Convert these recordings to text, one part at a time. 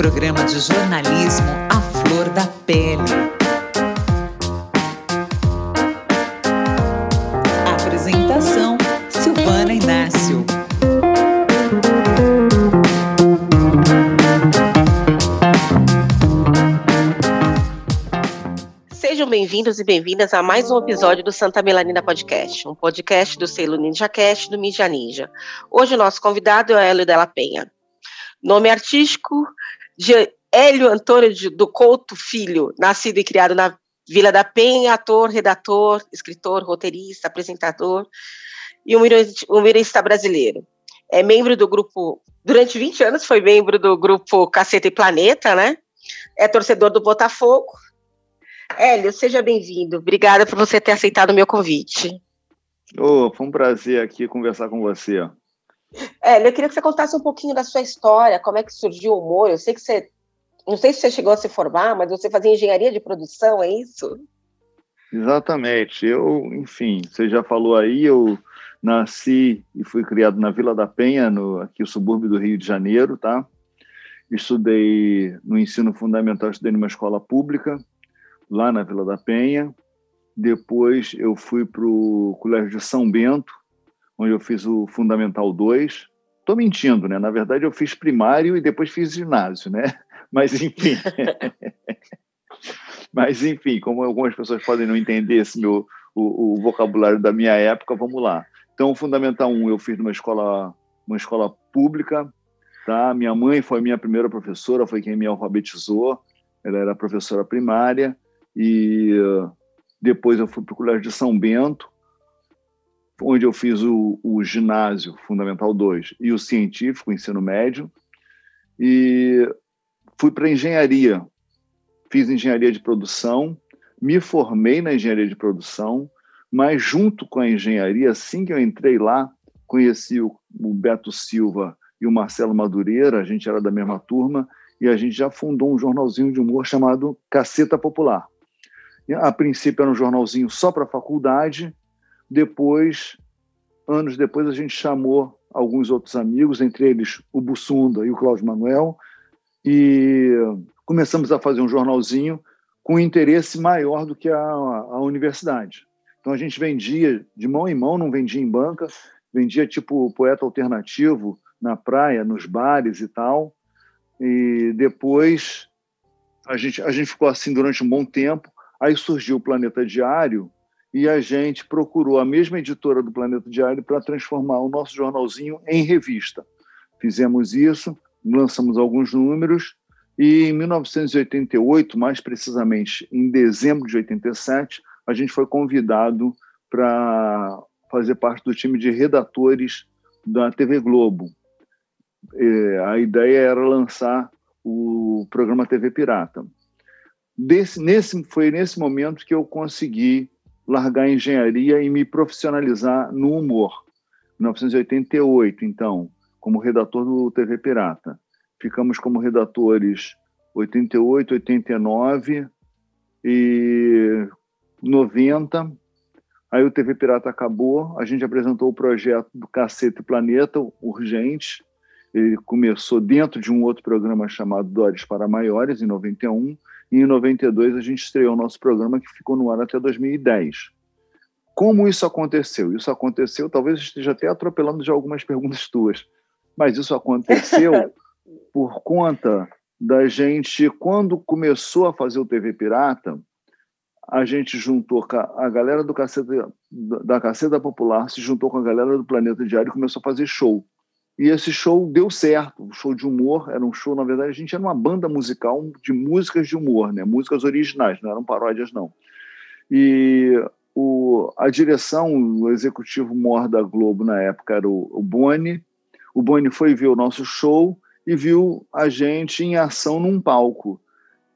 programa de jornalismo à flor da pele. Apresentação: Silvana Inácio. Sejam bem-vindos e bem-vindas a mais um episódio do Santa Melanina Podcast, um podcast do selo NinjaCast do Mídia Ninja. Hoje o nosso convidado é o Hélio Della Penha. Nome artístico de Hélio Antônio do Couto Filho, nascido e criado na Vila da Penha, ator, redator, escritor, roteirista, apresentador e humorista brasileiro. É membro do grupo, durante 20 anos foi membro do grupo Caceta e Planeta, né? É torcedor do Botafogo. Hélio, seja bem-vindo. Obrigada por você ter aceitado o meu convite. Oh, foi um prazer aqui conversar com você. É, eu queria que você contasse um pouquinho da sua história, como é que surgiu o humor. Eu sei que você, não sei se você chegou a se formar, mas você fazia engenharia de produção, é isso? Exatamente. Eu, enfim, você já falou aí, eu nasci e fui criado na Vila da Penha, no aqui o subúrbio do Rio de Janeiro, tá? Estudei no ensino fundamental, estudei numa escola pública lá na Vila da Penha. Depois eu fui para o Colégio de São Bento, onde eu fiz o Fundamental 2. Estou mentindo, né? Na verdade, eu fiz primário e depois fiz ginásio, né? Mas, enfim. Mas, enfim, como algumas pessoas podem não entender esse meu, o, o, vocabulário da minha época, vamos lá. Então, o Fundamental 1 eu fiz numa escola, uma escola pública, tá? Minha mãe foi minha primeira professora, foi quem me alfabetizou. Ela era professora primária e depois eu fui para o Colégio de São Bento, onde eu fiz o, o ginásio Fundamental 2 e o científico, ensino médio, e fui para engenharia. Fiz engenharia de produção, me formei na engenharia de produção, mas junto com a engenharia, assim que eu entrei lá, conheci o, o Beto Silva e o Marcelo Madureira, a gente era da mesma turma, e a gente já fundou um jornalzinho de humor chamado Caceta Popular. A princípio era um jornalzinho só para a faculdade, depois, anos depois, a gente chamou alguns outros amigos, entre eles o Bussunda e o Cláudio Manuel, e começamos a fazer um jornalzinho com interesse maior do que a, a universidade. Então a gente vendia de mão em mão, não vendia em banca, vendia tipo poeta alternativo na praia, nos bares e tal. E depois a gente, a gente ficou assim durante um bom tempo. Aí surgiu o Planeta Diário, e a gente procurou a mesma editora do Planeta Diário para transformar o nosso jornalzinho em revista. Fizemos isso, lançamos alguns números e em 1988, mais precisamente em dezembro de 87, a gente foi convidado para fazer parte do time de redatores da TV Globo. a ideia era lançar o programa TV Pirata. Desse, nesse, foi nesse momento que eu consegui largar a engenharia e me profissionalizar no humor. 1988, então, como redator do TV Pirata. Ficamos como redatores 88, 89 e 90. Aí o TV Pirata acabou, a gente apresentou o projeto do Cacete Planeta, urgente. Ele começou dentro de um outro programa chamado Dores para Maiores, em 91, e em 92 a gente estreou o nosso programa que ficou no ar até 2010. Como isso aconteceu? Isso aconteceu, talvez esteja até atropelando já algumas perguntas tuas, mas isso aconteceu por conta da gente, quando começou a fazer o TV Pirata, a gente juntou a galera do Caceta, da Caceta Popular, se juntou com a galera do Planeta Diário e começou a fazer show. E esse show deu certo, um show de humor, era um show, na verdade, a gente era uma banda musical de músicas de humor, né? músicas originais, não eram paródias, não. E o, a direção, o executivo mor da Globo na época era o, o Boni. O Boni foi ver o nosso show e viu a gente em ação num palco.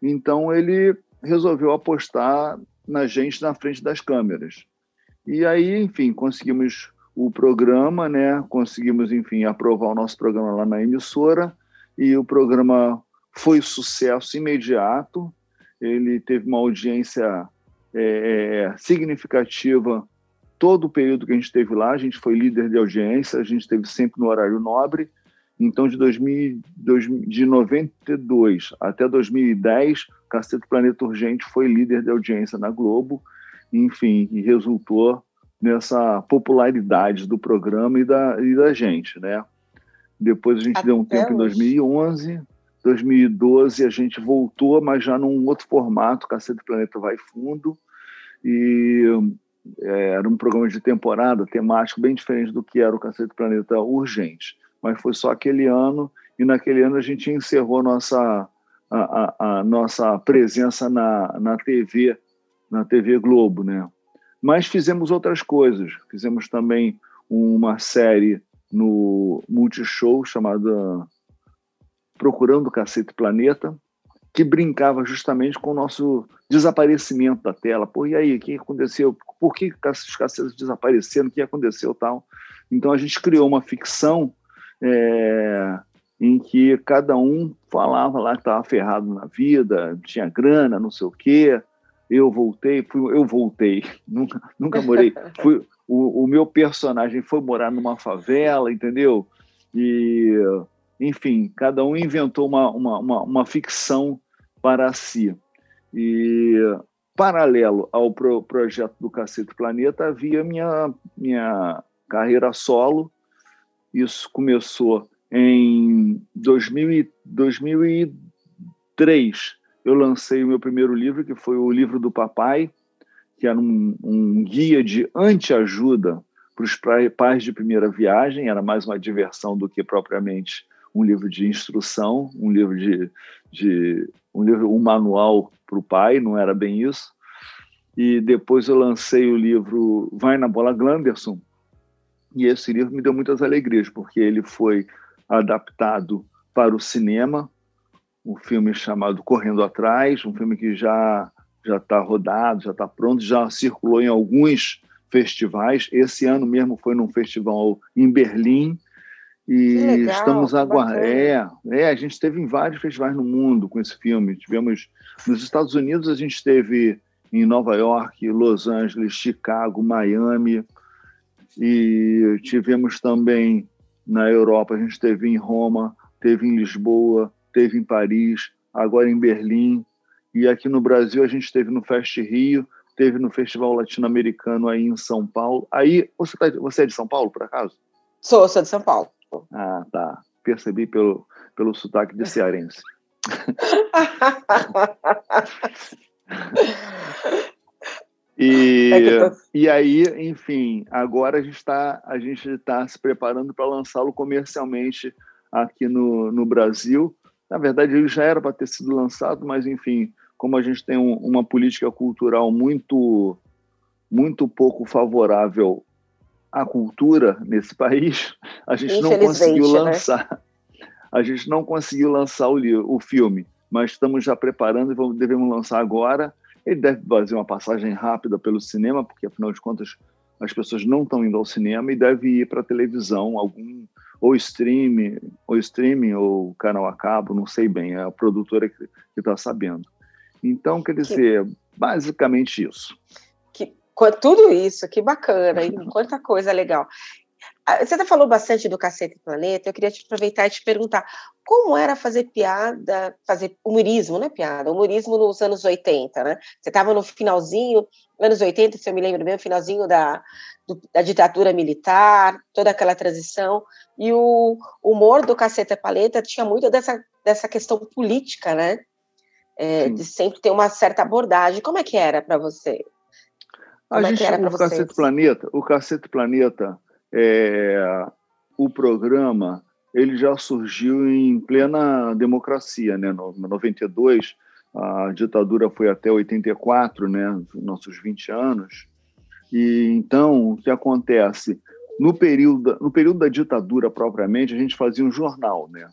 Então ele resolveu apostar na gente na frente das câmeras. E aí, enfim, conseguimos o programa, né? Conseguimos, enfim, aprovar o nosso programa lá na emissora e o programa foi sucesso imediato. Ele teve uma audiência é, é, significativa todo o período que a gente esteve lá. A gente foi líder de audiência, a gente esteve sempre no horário nobre Então, de, 2000, de 92 até 2010, Cacete Planeta Urgente foi líder de audiência na Globo, enfim, e resultou nessa popularidade do programa e da, e da gente, né? Depois a gente Até deu um tempo hoje. em 2011, 2012 a gente voltou, mas já num outro formato, Cacete Planeta Vai Fundo, e é, era um programa de temporada temático bem diferente do que era o Cacete Planeta Urgente, mas foi só aquele ano, e naquele ano a gente encerrou nossa, a, a, a nossa presença na, na TV, na TV Globo, né? Mas fizemos outras coisas, fizemos também uma série no Multishow chamada Procurando o Cacete Planeta, que brincava justamente com o nosso desaparecimento da tela. Pô, e aí, o que aconteceu? Por que os cacetes desapareceram? O que aconteceu tal? Então a gente criou uma ficção é, em que cada um falava lá que estava ferrado na vida, tinha grana, não sei o quê. Eu voltei, fui, eu voltei, nunca, nunca morei. Fui, o, o meu personagem foi morar numa favela, entendeu? E, enfim, cada um inventou uma, uma, uma, uma ficção para si. E, paralelo ao pro, projeto do Cacete Planeta, havia minha, minha carreira solo. Isso começou em 2000, 2003. Eu lancei o meu primeiro livro, que foi o Livro do Papai, que era um, um guia de anti-ajuda para os pais de primeira viagem, era mais uma diversão do que propriamente um livro de instrução, um livro de, de um livro, um manual para o pai, não era bem isso. E depois eu lancei o livro Vai na Bola Glanderson, e esse livro me deu muitas alegrias, porque ele foi adaptado para o cinema, um filme chamado Correndo Atrás, um filme que já já está rodado, já está pronto, já circulou em alguns festivais. Esse ano mesmo foi num festival em Berlim. E legal, estamos aguardando. É, é, a gente esteve em vários festivais no mundo com esse filme. Tivemos nos Estados Unidos, a gente esteve em Nova York, Los Angeles, Chicago, Miami. E tivemos também na Europa, a gente esteve em Roma, teve em Lisboa, teve em Paris, agora em Berlim. E aqui no Brasil a gente esteve no Fest Rio, teve no Festival Latino-Americano aí em São Paulo. Aí, você, tá, você é de São Paulo, por acaso? Sou, sou de São Paulo. Ah, tá. Percebi pelo, pelo sotaque de cearense. e, é tô... e aí, enfim, agora a gente está tá se preparando para lançá-lo comercialmente aqui no, no Brasil. Na verdade, ele já era para ter sido lançado, mas enfim, como a gente tem um, uma política cultural muito, muito pouco favorável à cultura nesse país, a gente não conseguiu né? lançar. Né? A gente não conseguiu lançar o, o filme, mas estamos já preparando e vamos, devemos lançar agora. Ele deve fazer uma passagem rápida pelo cinema, porque afinal de contas as pessoas não estão indo ao cinema e deve ir para a televisão, algum ou streaming, ou streaming ou canal a cabo, não sei bem, é a produtora que está sabendo. Então, quer dizer, que... basicamente isso. Que, tudo isso, que bacana, hein? quanta coisa legal. Ah, você até falou bastante do Cacete Planeta, eu queria te aproveitar e te perguntar como era fazer piada, fazer humorismo, não é piada, humorismo nos anos 80, né? Você estava no finalzinho, anos 80, se eu me lembro bem, o finalzinho da, do, da ditadura militar, toda aquela transição, e o humor do Cacete Planeta tinha muito dessa, dessa questão política, né? é, de sempre ter uma certa abordagem. Como é que era para você? Como a gente, é o Cacete Planeta, o Cacete Planeta, é, o programa, ele já surgiu em plena democracia, né? No 92, a ditadura foi até 84, né? Nossos 20 anos. E então, o que acontece? No período, no período da ditadura propriamente, a gente fazia um jornal, né?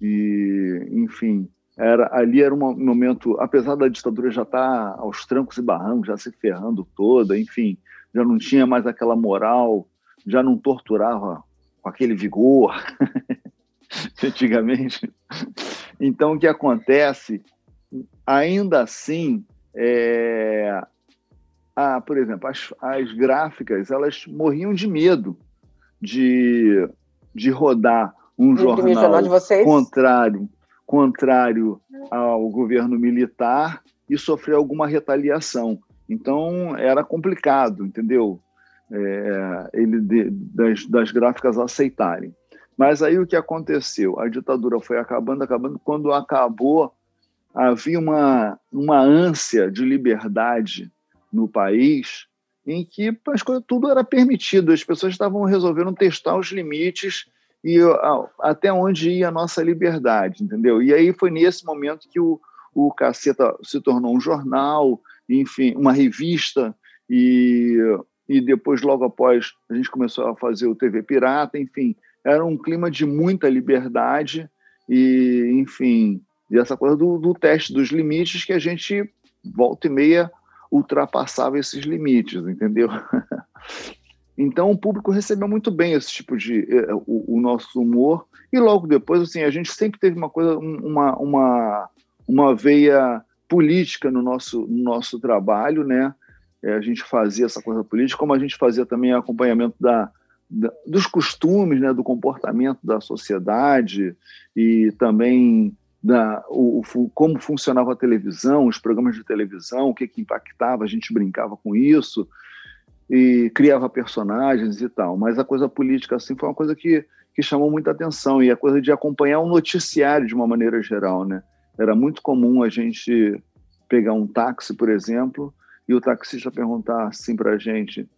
E, enfim, era, ali era um momento, apesar da ditadura já estar tá aos trancos e barrancos, já se ferrando toda, enfim, já não tinha mais aquela moral, já não torturava com aquele vigor antigamente. Então, o que acontece, ainda assim, é, a, por exemplo, as, as gráficas elas morriam de medo de, de rodar um jornal, jornal contrário, contrário ao governo militar e sofrer alguma retaliação. Então era complicado, entendeu? É, ele de, das, das gráficas aceitarem. Mas aí o que aconteceu? A ditadura foi acabando, acabando. Quando acabou, havia uma, uma ânsia de liberdade no país em que as coisas, tudo era permitido, as pessoas estavam resolvendo testar os limites e até onde ia a nossa liberdade, entendeu? E aí foi nesse momento que o, o Caceta se tornou um jornal, enfim, uma revista, e, e depois, logo após, a gente começou a fazer o TV Pirata, enfim, era um clima de muita liberdade e, enfim, essa coisa do, do teste dos limites que a gente, volta e meia, ultrapassava esses limites, entendeu? Então o público recebeu muito bem esse tipo de eh, o, o, nosso humor e logo depois assim a gente sempre teve uma coisa uma uma uma veia política no nosso no nosso trabalho, né? É, a gente fazia essa coisa política, como a gente fazia também acompanhamento da, da dos costumes, né? Do comportamento da sociedade e também da, o, o, como funcionava a televisão, os programas de televisão, o que, que impactava, a gente brincava com isso e criava personagens e tal. Mas a coisa política assim foi uma coisa que, que chamou muita atenção e a coisa de acompanhar o um noticiário de uma maneira geral, né? Era muito comum a gente pegar um táxi, por exemplo, e o taxista perguntar assim para a gente,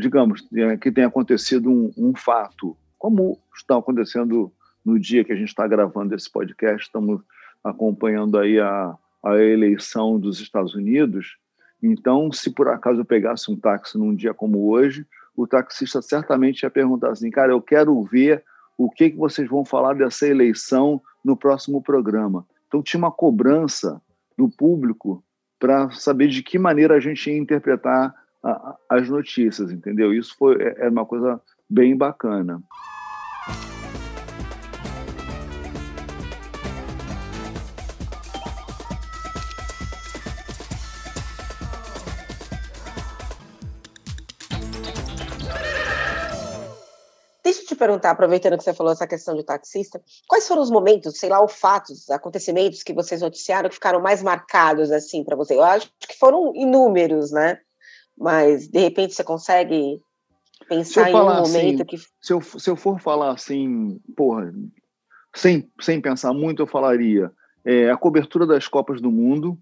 digamos, é, que tenha acontecido um, um fato, como está acontecendo no dia que a gente está gravando esse podcast, estamos acompanhando aí a, a eleição dos Estados Unidos. Então, se por acaso eu pegasse um táxi num dia como hoje, o taxista certamente ia perguntar assim, cara, eu quero ver o que, que vocês vão falar dessa eleição no próximo programa. Então, tinha uma cobrança do público para saber de que maneira a gente ia interpretar a, as notícias, entendeu? Isso foi é, é uma coisa bem bacana. Te perguntar, aproveitando que você falou essa questão de taxista, quais foram os momentos, sei lá, os fatos, acontecimentos que vocês noticiaram que ficaram mais marcados assim para você? Eu acho que foram inúmeros, né? Mas de repente você consegue pensar em um momento assim, que. Se eu, se eu for falar assim, porra, sem, sem pensar muito, eu falaria é, a cobertura das Copas do Mundo,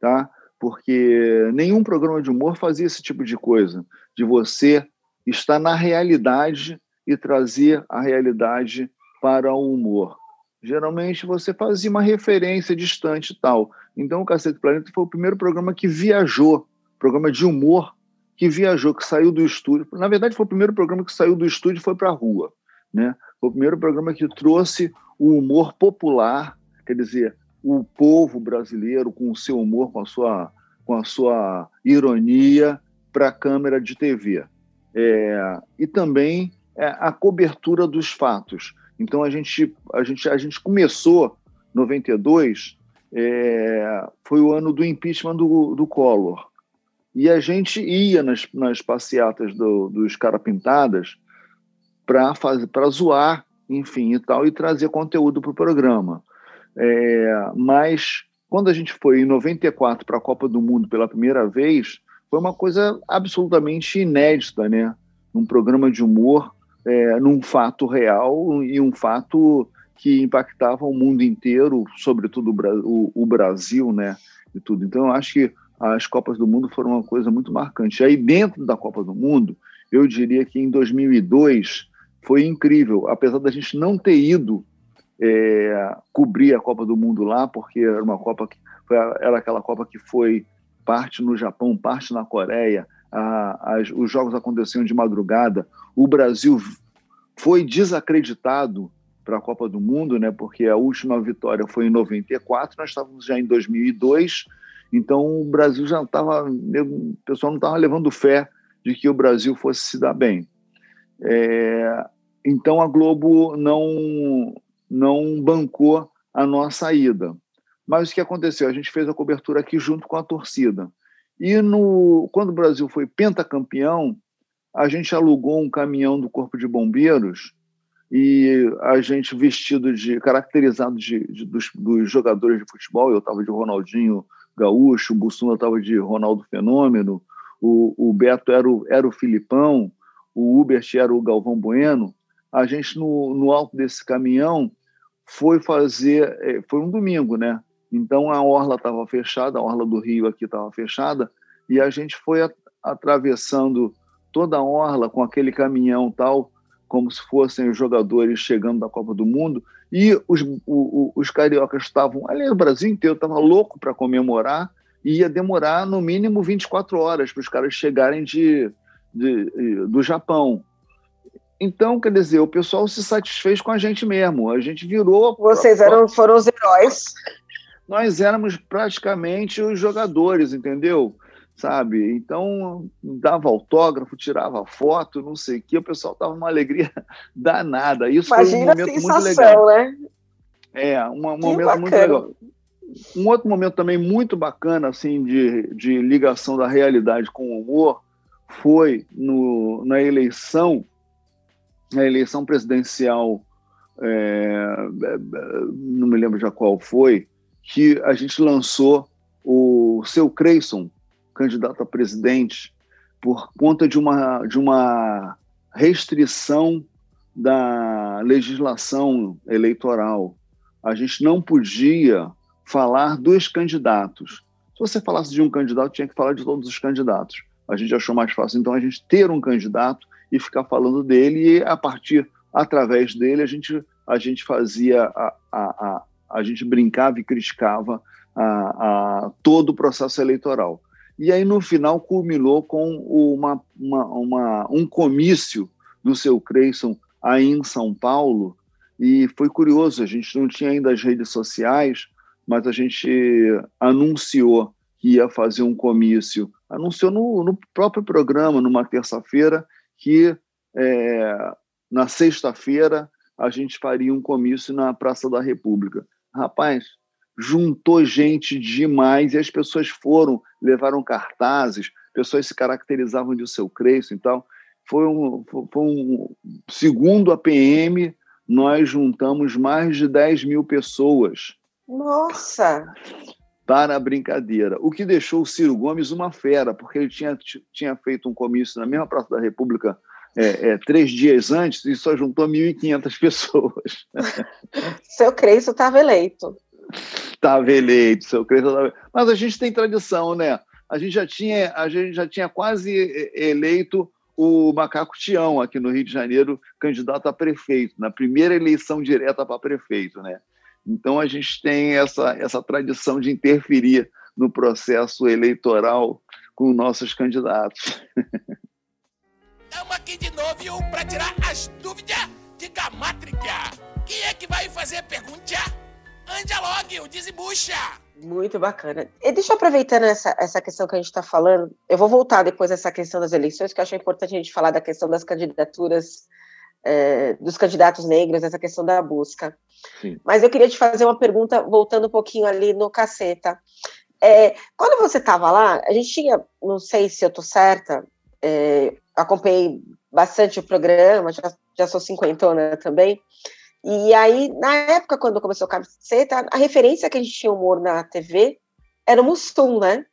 tá? Porque nenhum programa de humor fazia esse tipo de coisa, de você estar na realidade e trazer a realidade para o humor. Geralmente você fazia uma referência distante e tal. Então o Cacete Planeta foi o primeiro programa que viajou, programa de humor que viajou, que saiu do estúdio. Na verdade, foi o primeiro programa que saiu do estúdio e foi para a rua. Né? Foi o primeiro programa que trouxe o humor popular, quer dizer, o povo brasileiro com o seu humor, com a sua, com a sua ironia, para a câmera de TV. É, e também a cobertura dos fatos. Então a gente a gente a gente começou 92 é, foi o ano do impeachment do, do Collor. E a gente ia nas, nas passeatas do, dos cara pintadas para fazer para zoar enfim e tal e trazer conteúdo para o programa. É, mas quando a gente foi em 94 para a Copa do Mundo pela primeira vez foi uma coisa absolutamente inédita né? Um programa de humor é, num fato real e um fato que impactava o mundo inteiro, sobretudo o, o, Brasil, né? E tudo. Então, eu acho que as Copas do Mundo foram uma coisa muito marcante. Aí, dentro da Copa do Mundo, eu diria que em 2002 foi incrível, apesar da gente não ter ido é, cobrir a Copa do Mundo lá, porque era uma Copa que foi, era aquela Copa que foi parte no Japão, parte na Coreia, a, os jogos aconteciam de madrugada, o Brasil foi desacreditado para a Copa do Mundo, né? Porque a última vitória foi em 94, nós estávamos já em 2002, então o Brasil já estava, o pessoal não estava levando fé de que o Brasil fosse se dar bem. É, então a Globo não não bancou a nossa ida. Mas o que aconteceu? A gente fez a cobertura aqui junto com a torcida. E no, quando o Brasil foi pentacampeão, a gente alugou um caminhão do Corpo de Bombeiros e a gente vestido de caracterizado de, de dos, dos, jogadores de futebol. Eu estava de Ronaldinho Gaúcho, o Bussuna estava de Ronaldo Fenômeno, o, o Beto era o, era o Filipão, o Hubert era o Galvão Bueno. A gente no, no alto desse caminhão foi fazer, é, foi um domingo, né? Então a orla estava fechada, a orla do Rio aqui estava fechada e a gente foi a, atravessando toda a orla com aquele caminhão tal como se fossem os jogadores chegando da Copa do Mundo, e os, o, os cariocas estavam, ali o Brasil inteiro estava louco para comemorar, e ia demorar no mínimo 24 horas para os caras chegarem de, de, do Japão. Então, quer dizer, o pessoal se satisfez com a gente mesmo. A gente virou. Vocês eram, foram os heróis. Nós éramos praticamente os jogadores, entendeu? sabe? Então, dava autógrafo, tirava foto, não sei o que, o pessoal tava uma alegria danada. Isso Imagina foi um momento sensação, muito legal. né? É, um momento bacana. muito legal. Um outro momento também muito bacana, assim, de, de ligação da realidade com o humor, foi no, na eleição, na eleição presidencial, é, não me lembro já qual foi, que a gente lançou o seu Creyson, candidato a presidente por conta de uma, de uma restrição da legislação eleitoral. A gente não podia falar dos candidatos. Se você falasse de um candidato, tinha que falar de todos os candidatos. A gente achou mais fácil, então, a gente ter um candidato e ficar falando dele, e a partir, através dele, a gente, a gente fazia, a, a, a, a gente brincava e criticava a, a, todo o processo eleitoral. E aí, no final, culminou com uma, uma, uma, um comício do seu Creyson aí em São Paulo. E foi curioso, a gente não tinha ainda as redes sociais, mas a gente anunciou que ia fazer um comício. Anunciou no, no próprio programa, numa terça-feira, que é, na sexta-feira a gente faria um comício na Praça da República. Rapaz, juntou gente demais e as pessoas foram, levaram cartazes, pessoas se caracterizavam de seu Creço e tal. Foi um, foi um, segundo a PM, nós juntamos mais de 10 mil pessoas. Nossa! Para a brincadeira. O que deixou o Ciro Gomes uma fera, porque ele tinha, tinha feito um comício na mesma Praça da República é, é, três dias antes e só juntou 1.500 pessoas. Seu Creço estava eleito estava eleito, seu Crespo estava... Mas a gente tem tradição, né? A gente já tinha, a gente já tinha quase eleito o Macaco Tião aqui no Rio de Janeiro, candidato a prefeito, na primeira eleição direta para prefeito, né? Então a gente tem essa, essa tradição de interferir no processo eleitoral com nossos candidatos. Estamos aqui de novo para tirar as dúvidas de gamátrica. Quem é que vai fazer a pergunta? Andialogue, o desembucha! Muito bacana. E deixa eu aproveitando essa, essa questão que a gente está falando, eu vou voltar depois a essa questão das eleições, que eu acho importante a gente falar da questão das candidaturas, é, dos candidatos negros, essa questão da busca. Sim. Mas eu queria te fazer uma pergunta, voltando um pouquinho ali no caceta. É, quando você estava lá, a gente tinha, não sei se eu estou certa, é, acompanhei bastante o programa, já, já sou cinquentona também, e aí, na época, quando começou o Camiseta, a referência que a gente tinha humor na TV era o Mussum, né?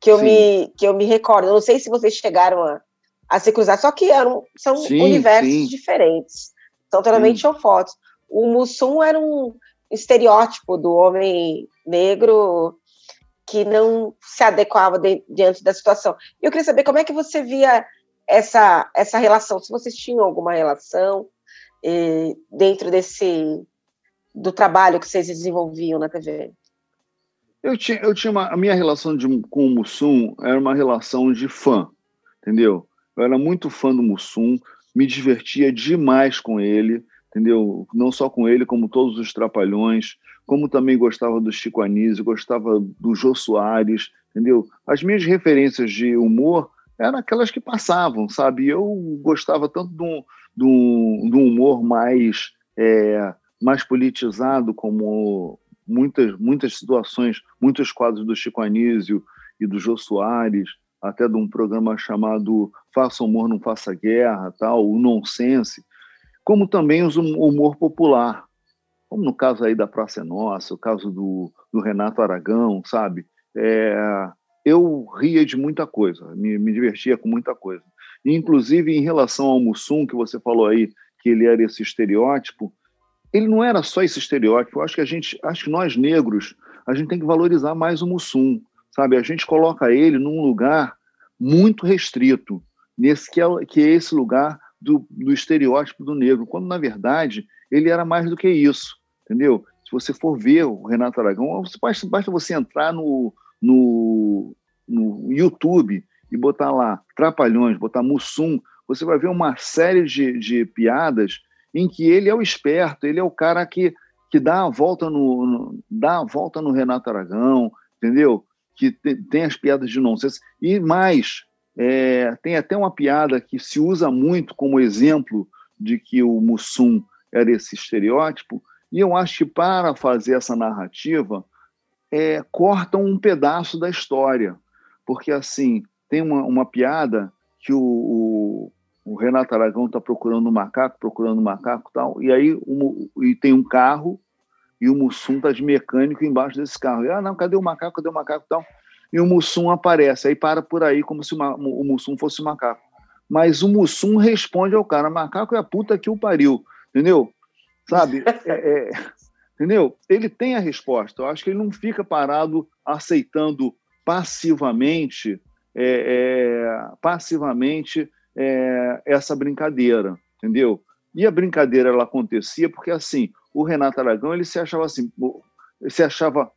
Que eu, me, que eu me recordo. Eu não sei se vocês chegaram a, a se cruzar, só que eram, são sim, universos sim. diferentes. São totalmente opostos. O Mussum era um estereótipo do homem negro que não se adequava de, diante da situação. Eu queria saber como é que você via essa, essa relação, se vocês tinham alguma relação, dentro desse do trabalho que vocês desenvolviam na TV? Eu tinha, eu tinha uma, a minha relação de, com o Mussum era uma relação de fã, entendeu? Eu era muito fã do Mussum, me divertia demais com ele, entendeu? Não só com ele, como todos os trapalhões, como também gostava do Chico Anísio, gostava do Jô Soares, entendeu? As minhas referências de humor eram aquelas que passavam, sabe? Eu gostava tanto de um, um, um humor mais, é, mais politizado, como muitas, muitas situações, muitos quadros do Chico Anísio e do Jô Soares, até de um programa chamado Faça Humor, Não Faça Guerra, tal, o Nonsense. como também o humor popular, como no caso aí da Praça é Nossa, o caso do, do Renato Aragão, sabe? É, eu ria de muita coisa, me, me divertia com muita coisa. inclusive, em relação ao Mussum, que você falou aí, que ele era esse estereótipo, ele não era só esse estereótipo. Eu acho que a gente, acho que nós negros, a gente tem que valorizar mais o Mussum, sabe? A gente coloca ele num lugar muito restrito, nesse que é, que é esse lugar do, do estereótipo do negro, quando na verdade ele era mais do que isso, entendeu? Se você for ver o Renato Aragão, basta, basta você entrar no, no, no YouTube e botar lá Trapalhões, botar Mussum, você vai ver uma série de, de piadas em que ele é o esperto, ele é o cara que, que dá a volta no, no dá a volta no Renato Aragão, entendeu? Que tem, as piadas de nonsense. E mais, é, tem até uma piada que se usa muito como exemplo de que o Mussum era esse estereótipo, e eu acho que para fazer essa narrativa, é, cortam um pedaço da história. Porque, assim, tem uma, uma piada que o, o, o Renato Aragão está procurando um macaco, procurando um macaco tal, e aí o, e tem um carro e o Mussum está de mecânico embaixo desse carro. E, ah, não, cadê o macaco? Cadê o macaco tal? E o Mussum aparece, aí para por aí como se uma, o Mussum fosse macaco. Mas o Mussum responde ao cara: macaco é a puta que o pariu, entendeu? Sabe? É, é, entendeu? Ele tem a resposta. Eu acho que ele não fica parado aceitando passivamente, é, é passivamente é, essa brincadeira, entendeu? E a brincadeira ela acontecia porque assim o Renato Aragão ele se achava assim, se achava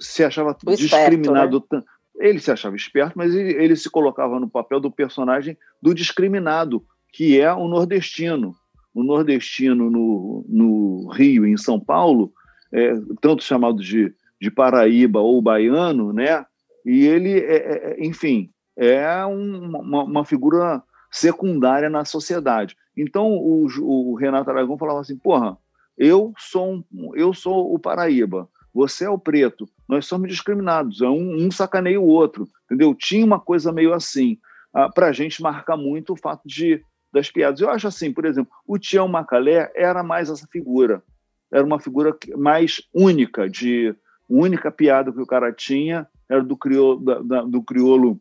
se achava o discriminado. Esperto, né? Ele se achava esperto, mas ele, ele se colocava no papel do personagem do discriminado, que é o nordestino. O nordestino no, no Rio, em São Paulo, é, tanto chamado de, de Paraíba ou baiano, né? E ele, é, é, é enfim, é uma, uma, figura secundária na sociedade. Então o, o, Renato Aragão falava assim: porra, eu sou, um, eu sou o Paraíba, você é o preto, nós somos discriminados, é um, um sacaneia o outro, entendeu? Tinha uma coisa meio assim, ah, para a gente marcar muito o fato de das piadas. Eu acho assim, por exemplo, o Tião Macalé era mais essa figura, era uma figura mais única, de única piada que o cara tinha era do crioulo, da, da, do crioulo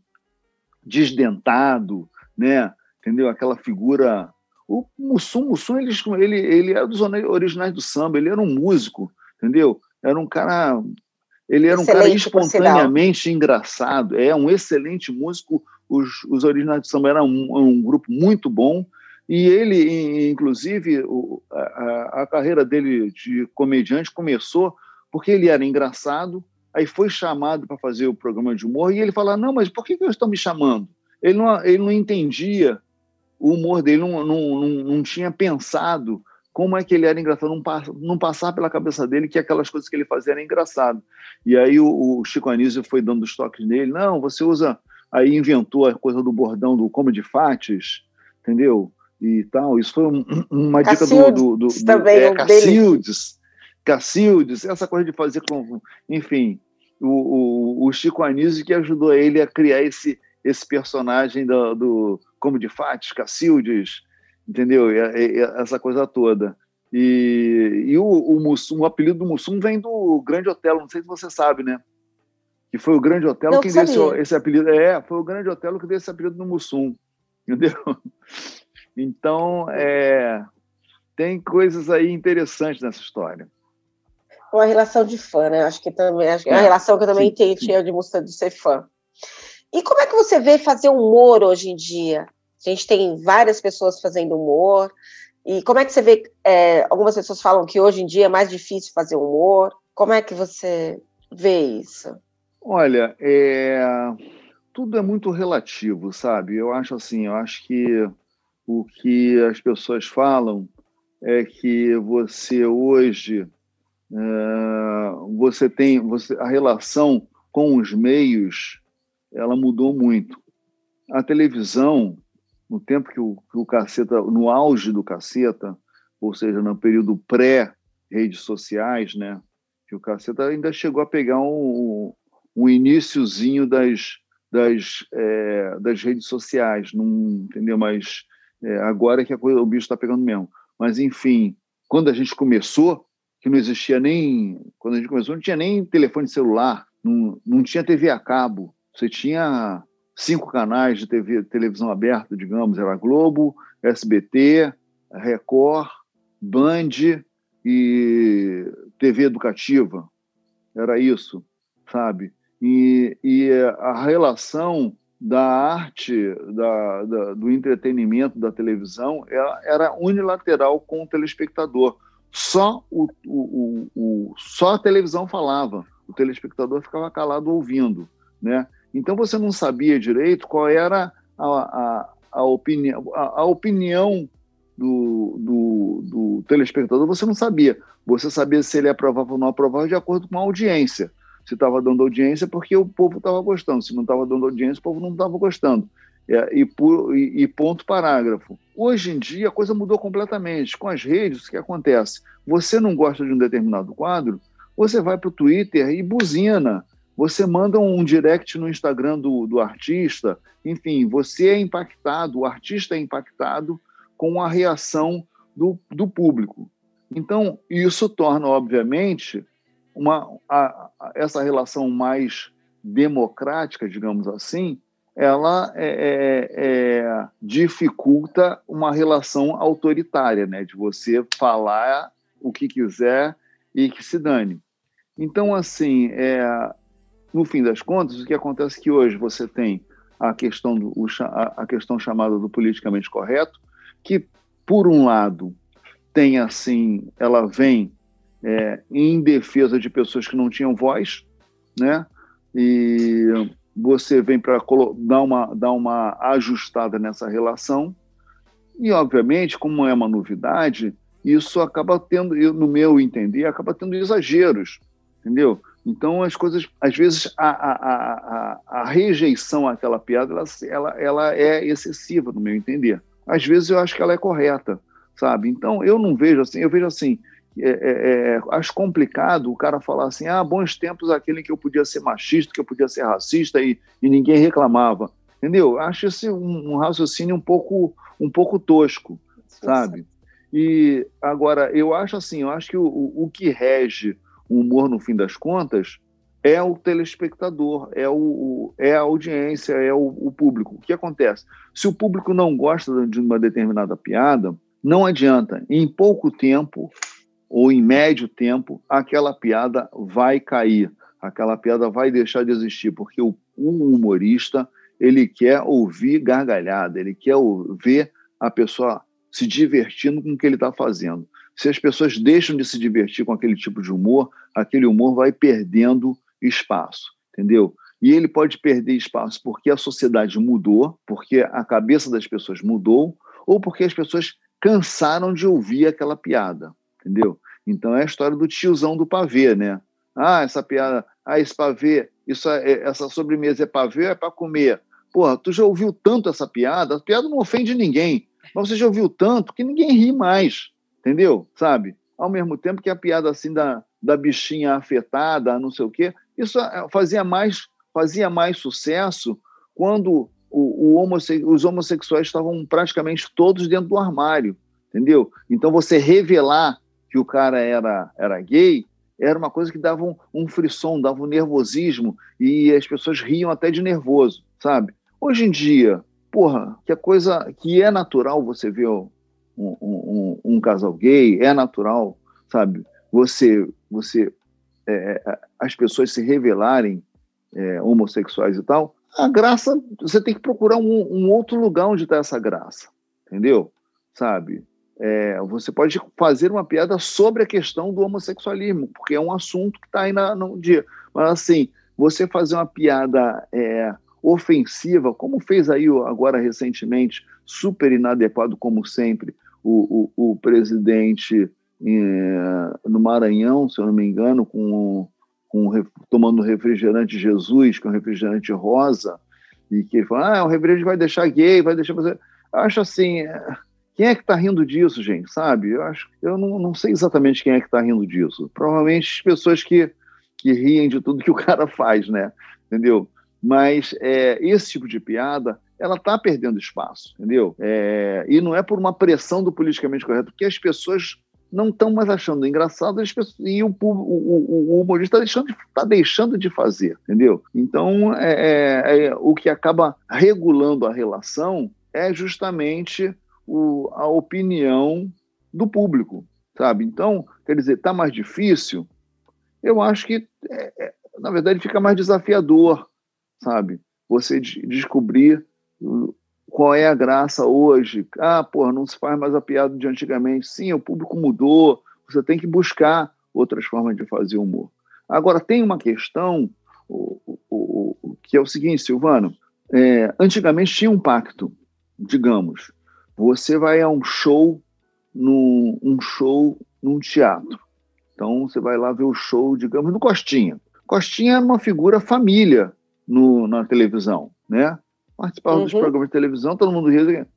desdentado, né? Entendeu? Aquela figura. O Mussum, Mussum ele, ele, ele era dos originais do samba, ele era um músico, entendeu? Era um cara. Ele era excelente, um cara espontaneamente engraçado, é um excelente músico. Os, os originais do samba eram um, um grupo muito bom. E ele, inclusive, a, a, carreira dele de comediante começou porque ele era engraçado, aí foi chamado para fazer o programa de humor e ele fala: Não, mas por que, que eles estão me chamando? Ele não, ele não entendia o humor dele, não, não, não, não tinha pensado como é que ele era engraçado, não, não passar pela cabeça dele que aquelas coisas que ele fazia eram engraçado. E aí o, o Chico Anísio foi dando os toques nele: Não, você usa. Aí inventou a coisa do bordão do Comedy Fates, entendeu? E tal. Isso foi um, uma dica do, do, do, do também, é, Cacildes. Cacildes, essa coisa de fazer com. Enfim, o, o, o Chico Anísio que ajudou ele a criar esse, esse personagem do, do como de Fates, Cacildes, entendeu? E, e, essa coisa toda. E, e o, o, Mussum, o apelido do Mussum vem do Grande Otelo, não sei se você sabe, né? Que foi o Grande Otelo quem deu esse, esse, apelido. É, foi o Grande Otelo que deu esse apelido no Mussum, entendeu? Então, é, tem coisas aí interessantes nessa história uma relação de fã, né? Acho que também acho que é uma relação que eu também sim, tinha de de ser fã. E como é que você vê fazer humor hoje em dia? A gente tem várias pessoas fazendo humor. E como é que você vê? É, algumas pessoas falam que hoje em dia é mais difícil fazer humor. Como é que você vê isso? Olha, é, tudo é muito relativo, sabe? Eu acho assim, eu acho que o que as pessoas falam é que você hoje é, você tem você, a relação com os meios ela mudou muito. A televisão, no tempo que o, que o caceta, no auge do caceta, ou seja, no período pré-redes sociais, né, que o caceta ainda chegou a pegar um, um iníciozinho das, das, é, das redes sociais, não entendeu? Mas é, agora é que coisa, o bicho está pegando mesmo. mas enfim, quando a gente começou, que não existia nem. Quando a gente começou, não tinha nem telefone celular, não, não tinha TV a cabo. Você tinha cinco canais de TV, televisão aberta, digamos, era Globo, SBT, Record, Band e TV educativa. Era isso, sabe? E, e a relação da arte, da, da, do entretenimento, da televisão, era, era, unilateral com o telespectador. Só, o, o, o, só a televisão falava, o telespectador ficava calado ouvindo. Né? Então você não sabia direito qual era a, a, a opinião, a, a opinião do, do, do, telespectador, você não sabia. Você sabia se ele aprovava ou não aprovava de acordo com a audiência. Se estava dando audiência, porque o povo estava gostando. Se não estava dando audiência, o povo não estava gostando. É, e, por, e, e, ponto parágrafo. Hoje em dia, a coisa mudou completamente. Com as redes, o que acontece? Você não gosta de um determinado quadro, você vai para o Twitter e buzina. Você manda um direct no Instagram do, do artista. Enfim, você é impactado, o artista é impactado com a reação do, do público. Então, isso torna, obviamente, uma, a, a, essa relação mais democrática, digamos assim, ela é, é, é, dificulta uma relação autoritária, né? de você falar o que quiser e que se dane. Então, assim, é, no fim das contas, o que acontece é que hoje você tem a questão, do, a questão chamada do politicamente correto, que, por um lado, tem assim, ela vem é, em defesa de pessoas que não tinham voz, né? E você vem para dar uma, dar uma ajustada nessa relação. E, obviamente, como é uma novidade, isso acaba tendo, no meu entender, acaba tendo exageros, entendeu? Então, as coisas, às vezes, a, a, a, a rejeição àquela piada, ela, ela, ela é excessiva, no meu entender às vezes eu acho que ela é correta, sabe? Então eu não vejo assim, eu vejo assim, é, é, é, acho complicado o cara falar assim, ah, bons tempos aquele que eu podia ser machista, que eu podia ser racista e, e ninguém reclamava, entendeu? Acho esse um, um raciocínio um pouco, um pouco tosco, sabe? E agora eu acho assim, eu acho que o, o, o que rege o humor no fim das contas é o telespectador, é, o, é a audiência, é o, o, público. O que acontece? Se o público não gosta de uma determinada piada, não adianta. Em pouco tempo, ou em médio tempo, aquela piada vai cair, aquela piada vai deixar de existir, porque o, o humorista ele quer ouvir gargalhada, ele quer ver a pessoa se divertindo com o que ele está fazendo. Se as pessoas deixam de se divertir com aquele tipo de humor, aquele humor vai perdendo espaço, entendeu? E ele pode perder espaço porque a sociedade mudou, porque a cabeça das pessoas mudou, ou porque as pessoas cansaram de ouvir aquela piada, entendeu? Então é a história do tiozão do pavê, né? Ah, essa piada, ah, esse pavê, isso é, essa sobremesa é pavê ou é para comer? Porra, tu já ouviu tanto essa piada? A piada não ofende ninguém, mas você já ouviu tanto que ninguém ri mais, entendeu? Sabe? Ao mesmo tempo que a piada assim da, da bichinha afetada, não sei o quê, isso eh, fazia mais, fazia mais sucesso quando o, o homosse os homossexuais estavam praticamente todos dentro do armário, entendeu? Então você revelar que o cara era, era gay era uma coisa que dava um, um frisson, dava um nervosismo e as pessoas riam até de nervoso, sabe? Hoje em dia, porra, que a coisa que é natural você ver um, um, um, casal gay, é natural, sabe? Você, você é, é, as pessoas se revelarem é, homossexuais e tal, a graça, você tem que procurar um, um outro lugar onde está essa graça, entendeu? Sabe? É, você pode fazer uma piada sobre a questão do homossexualismo, porque é um assunto que está aí na, no dia. Mas, assim, você fazer uma piada é, ofensiva, como fez aí agora recentemente, super inadequado, como sempre, o, o, o presidente no Maranhão, se eu não me engano, com, com tomando refrigerante Jesus, que é um refrigerante rosa, e que ele fala, ah, o refrigerante vai deixar gay, vai deixar você. Acho assim, quem é que está rindo disso, gente? Sabe? Eu acho, eu não, não sei exatamente quem é que está rindo disso. Provavelmente as pessoas que, que riem de tudo que o cara faz, né? Entendeu? Mas é, esse tipo de piada ela está perdendo espaço, entendeu? É, e não é por uma pressão do politicamente correto, porque as pessoas não estão mais achando engraçado pessoas, e o, o, o, o humorista está deixando, tá deixando de fazer, entendeu? Então, é, é, é, o que acaba regulando a relação é justamente o, a opinião do público, sabe? Então, quer dizer, está mais difícil? Eu acho que, é, é, na verdade, fica mais desafiador, sabe? Você descobrir qual é a graça hoje? Ah, porra, não se faz mais a piada de antigamente. Sim, o público mudou, você tem que buscar outras formas de fazer humor. Agora, tem uma questão o, o, o, que é o seguinte, Silvano, é, antigamente tinha um pacto, digamos, você vai a um show, num, um show num teatro. Então, você vai lá ver o show, digamos, no Costinha. Costinha era uma figura família no, na televisão, né? participava uhum. dos programas de televisão, todo mundo ria.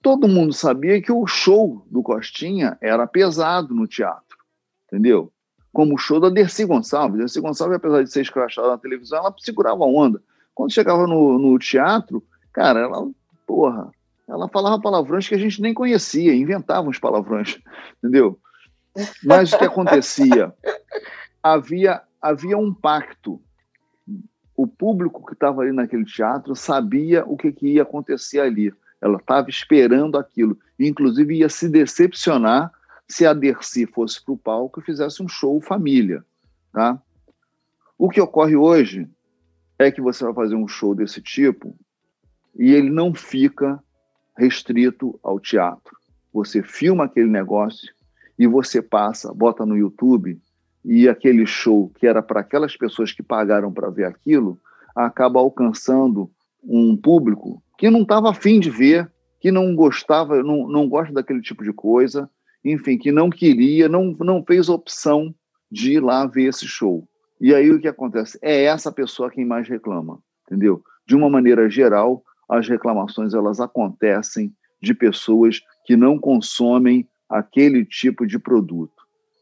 Todo mundo sabia que o show do Costinha era pesado no teatro, entendeu? Como o show da Dercy Gonçalves. Dercy Gonçalves, apesar de ser escrachada na televisão, ela segurava a onda. Quando chegava no, no teatro, cara, ela, porra, ela falava palavrões que a gente nem conhecia, inventava uns palavrões, entendeu? Mas o que acontecia? Havia, havia um pacto o público que estava ali naquele teatro sabia o que, que ia acontecer ali. Ela estava esperando aquilo. Inclusive, ia se decepcionar se a Dercy fosse para o palco e fizesse um show família. Tá? O que ocorre hoje é que você vai fazer um show desse tipo e ele não fica restrito ao teatro. Você filma aquele negócio e você passa, bota no YouTube e aquele show que era para aquelas pessoas que pagaram para ver aquilo acaba alcançando um público que não estava afim de ver, que não gostava, não, não gosta daquele tipo de coisa, enfim, que não queria, não, não fez opção de ir lá ver esse show. E aí o que acontece? É essa pessoa quem mais reclama, entendeu? De uma maneira geral, as reclamações elas acontecem de pessoas que não consomem aquele tipo de produto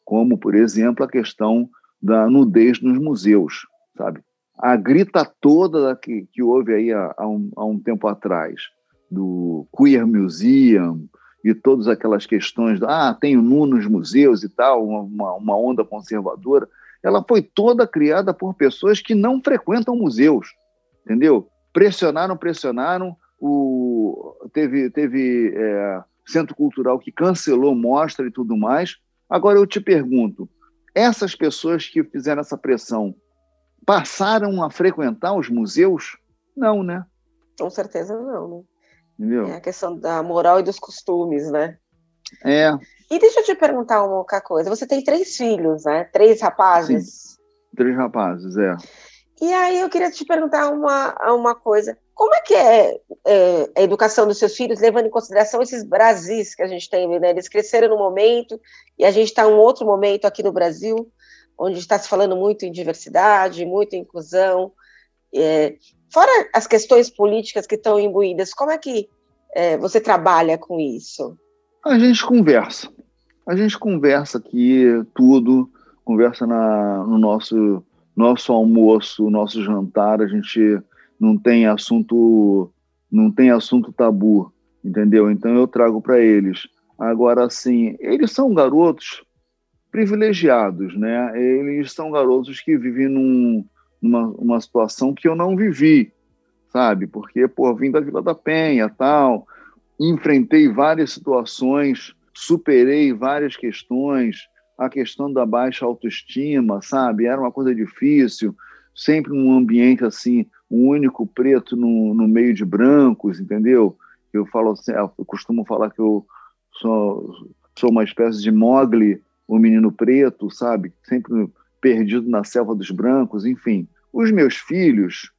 como, por exemplo, a questão da nudez nos museus, sabe? A grita toda que, que houve aí há, há, um, há um tempo atrás, do Queer Museum e todas aquelas questões, ah, tem o nu nos museus e tal, uma, uma onda conservadora, ela foi toda criada por pessoas que não frequentam museus, entendeu? Pressionaram, pressionaram, o, teve, teve é, centro cultural que cancelou mostra e tudo mais, Agora eu te pergunto: essas pessoas que fizeram essa pressão passaram a frequentar os museus? Não, né? Com certeza não, né? Entendeu? É a questão da moral e dos costumes, né? É. E deixa eu te perguntar uma outra coisa. Você tem três filhos, né? Três rapazes. Sim. Três rapazes, é. E aí eu queria te perguntar uma, uma coisa. Como é que é, é, a educação dos seus filhos, levando em consideração esses Brasis que a gente tem, né? Eles cresceram no momento e a gente está em um outro momento aqui no Brasil, onde está se falando muito em diversidade, muito em inclusão. É, fora as questões políticas que estão imbuídas, como é que é, você trabalha com isso? A gente conversa. A gente conversa aqui tudo, conversa na, no nosso nosso almoço, nosso jantar, a gente não tem assunto não tem assunto tabu, entendeu? Então eu trago para eles. Agora sim, eles são garotos privilegiados, né? Eles são garotos que vivem num, numa uma situação que eu não vivi, sabe? Porque, pô, vim da Vila da Penha, tal, enfrentei várias situações, superei várias questões, a questão da baixa autoestima, sabe? Era uma coisa difícil, sempre num ambiente assim, um único preto no, no meio de brancos, entendeu? Eu falo assim, eu costumo falar que eu sou, sou uma espécie de Mogli, o um menino preto, sabe? Sempre perdido na selva dos brancos, enfim. Os meus filhos,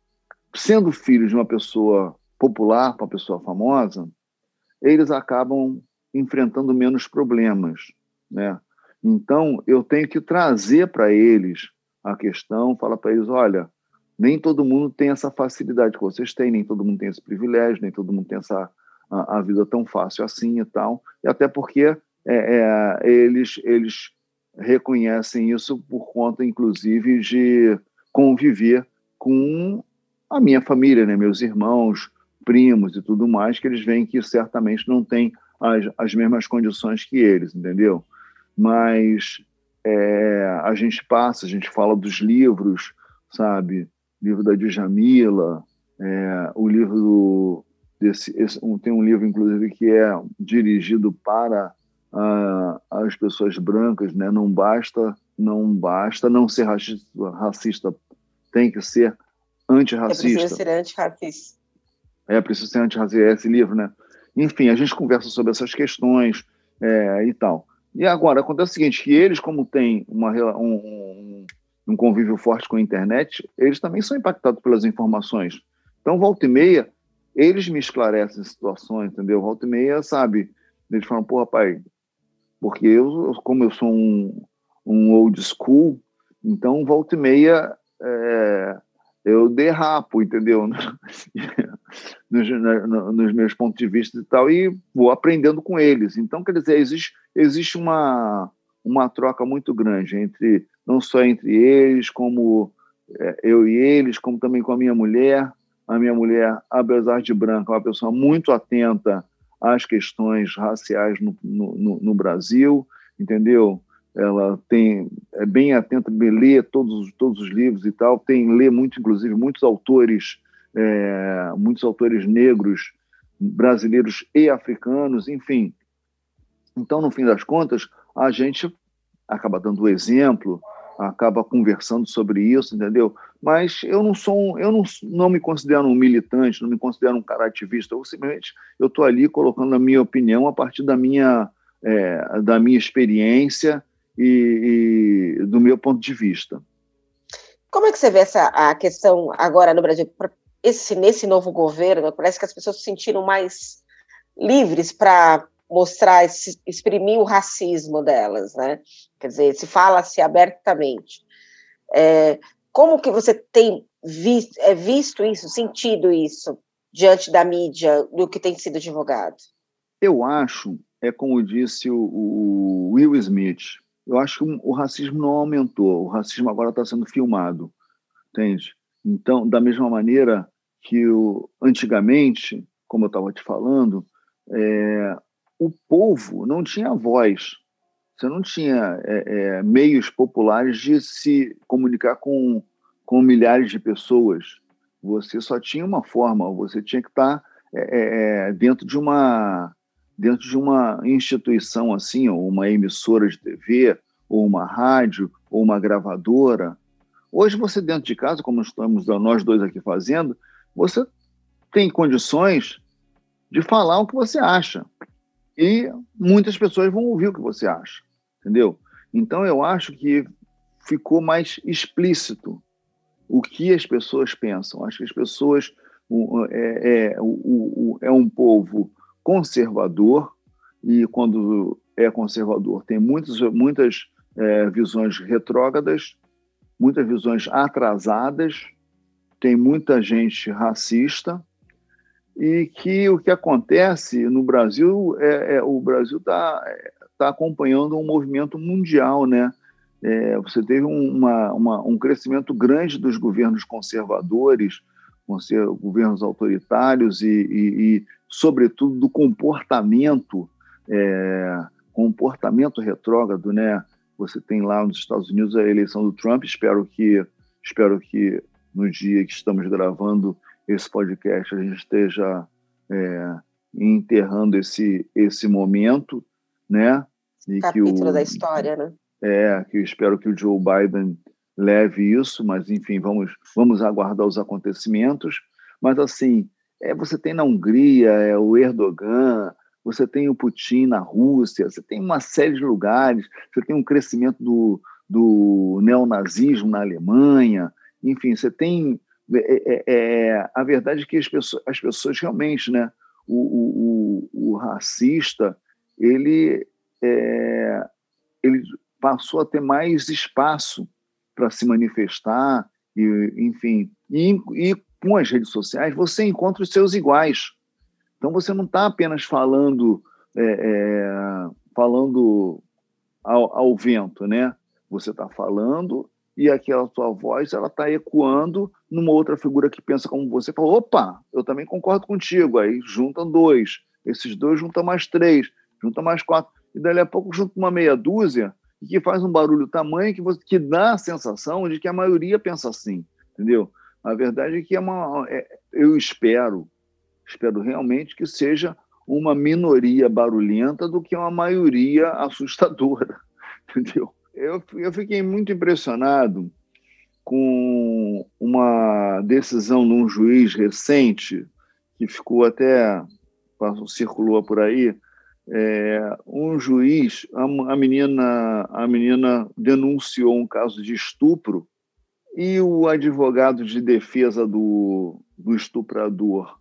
sendo filhos de uma pessoa popular, uma pessoa famosa, eles acabam enfrentando menos problemas, né? Então, eu tenho que trazer para eles a questão, falar para eles: olha, nem todo mundo tem essa facilidade que vocês têm, nem todo mundo tem esse privilégio, nem todo mundo tem essa a, a vida tão fácil assim e tal. E até porque é, é, eles, eles reconhecem isso por conta, inclusive, de conviver com a minha família, né? meus irmãos, primos e tudo mais, que eles veem que certamente não tem as, as mesmas condições que eles, entendeu? Mas é, a gente passa, a gente fala dos livros, sabe? Livro da Djamila, é, o livro do, desse, esse, tem um livro inclusive que é dirigido para uh, as pessoas brancas, né? Não basta, não basta não ser racista, racista tem que ser antirracista. É preciso ser antirracista. É preciso ser antirracista, é esse livro, né? Enfim, a gente conversa sobre essas questões é, e tal. E agora, acontece o seguinte, que eles, como têm uma, um, um convívio forte com a internet, eles também são impactados pelas informações. Então, volta e meia, eles me esclarecem situações, entendeu? Volta e meia, sabe? Eles falam, pô, pai, porque eu, como eu sou um, um old school, então volta e meia é, eu derrapo, entendeu? nos, nos, meus pontos de vista e tal, e vou aprendendo com eles. Então, quer dizer, existe, existe uma, uma troca muito grande entre não só entre eles, como é, eu e eles, como também com a minha mulher. A minha mulher, apesar de branca, é uma pessoa muito atenta às questões raciais no, no, no Brasil, entendeu? Ela tem é bem atenta, lê todos, todos os livros e tal, tem lê muito, inclusive, muitos autores, é, muitos autores negros, brasileiros e africanos, enfim. Então, no fim das contas, a gente acaba dando o exemplo, acaba conversando sobre isso, entendeu? Mas eu não sou, eu não, não me considero um militante, não me considero um cara ativista. Eu simplesmente eu estou ali colocando a minha opinião a partir da minha é, da minha experiência e, e, do meu ponto de vista. Como é que você vê essa a questão agora no Brasil? Esse nesse novo governo parece que as pessoas se sentiram mais livres para mostrar, exprimir o racismo delas, né? Quer dizer, se fala-se abertamente. É, como que você tem visto, é, visto isso, sentido isso diante da mídia, do que tem sido divulgado? Eu acho, é como disse o, o Will Smith, eu acho que o racismo não aumentou, o racismo agora está sendo filmado, entende? Então, da mesma maneira que o, antigamente, como eu estava te falando, é, o povo não tinha voz. Você não tinha é, é, meios populares de se comunicar com, com milhares de pessoas. Você só tinha uma forma, você tinha que estar é, é, é, dentro de uma dentro de uma instituição assim, ou uma emissora de TV, ou uma rádio, ou uma gravadora. Hoje você dentro de casa, como estamos nós dois aqui fazendo, você tem condições de falar o que você acha e muitas pessoas vão ouvir o que você acha, entendeu? Então eu acho que ficou mais explícito o que as pessoas pensam. Acho que as pessoas é, é, é um povo conservador e quando é conservador tem muitas, muitas é, visões retrógradas, muitas visões atrasadas, tem muita gente racista e que o que acontece no Brasil é, é o Brasil está tá acompanhando um movimento mundial, né? É, você teve uma, uma, um crescimento grande dos governos conservadores, governos autoritários e, e, e sobretudo, do comportamento é, comportamento retrógrado, né? Você tem lá nos Estados Unidos a eleição do Trump. Espero que espero que no dia que estamos gravando esse podcast a gente esteja é, enterrando esse esse momento, né? E Capítulo o, da história, né? É, que eu espero que o Joe Biden leve isso, mas enfim, vamos vamos aguardar os acontecimentos. Mas assim, é, você tem na Hungria é, o Erdogan, você tem o Putin na Rússia, você tem uma série de lugares, você tem um crescimento do, do neonazismo na Alemanha, enfim, você tem é, é, é, a verdade é que as pessoas, as pessoas realmente, né, o, o, o racista, ele, é, ele passou a ter mais espaço para se manifestar, e, enfim, e, e com as redes sociais você encontra os seus iguais. Então você não está apenas falando é, é, falando ao, ao, vento, né? Você está falando e aquela tua voz ela está ecoando numa outra figura que pensa como você. Fala, opa, eu também concordo contigo. Aí juntam dois, esses dois juntam mais três, juntam mais quatro, e dali a pouco junta uma meia dúzia e que faz um barulho tamanho que, você, que dá a sensação de que a maioria pensa assim, entendeu? A verdade é que é uma, é, eu espero, espero realmente que seja uma minoria barulhenta do que uma maioria assustadora, entendeu? Eu, eu fiquei muito impressionado com uma decisão de um juiz recente que ficou até circulou por aí é, um juiz a, a, menina a menina denunciou um caso de estupro e o advogado de defesa do, do estuprador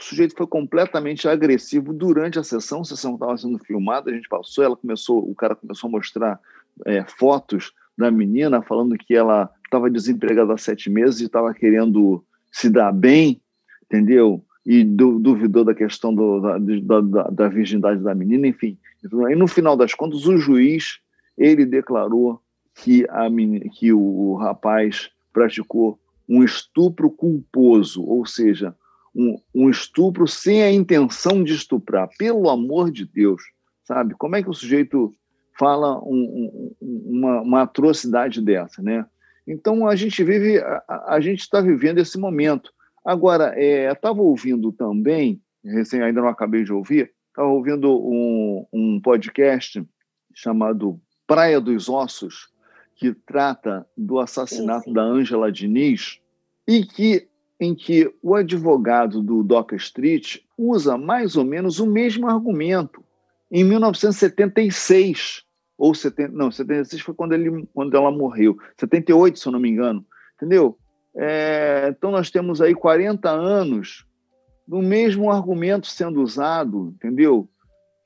o sujeito foi completamente agressivo durante a sessão. A sessão estava sendo filmada, a gente passou, ela começou, o cara começou a mostrar é, fotos da menina falando que ela estava desempregada há sete meses e estava querendo se dar bem, entendeu? E duvidou da questão do, da, da, da, virgindade da menina, enfim. E no final das contas, o juiz ele declarou que, a menina, que o rapaz praticou um estupro culposo, ou seja, um, um estupro sem a intenção de estuprar. Pelo amor de Deus, sabe? Como é que o sujeito fala um, um, uma, uma, atrocidade dessa, né? Então a gente vive, a, a gente está vivendo esse momento. Agora, estava é, ouvindo também, recém ainda não acabei de ouvir, estava ouvindo um, um podcast chamado Praia dos Ossos, que trata do assassinato sim, sim. da Ângela Diniz e que em que o advogado do Doca Street usa mais ou menos o mesmo argumento. Em 1976, ou 70, não, 76 foi quando, ele, quando ela morreu, 78, se eu não me engano, entendeu? É, então nós temos aí 40 anos do mesmo argumento sendo usado, entendeu?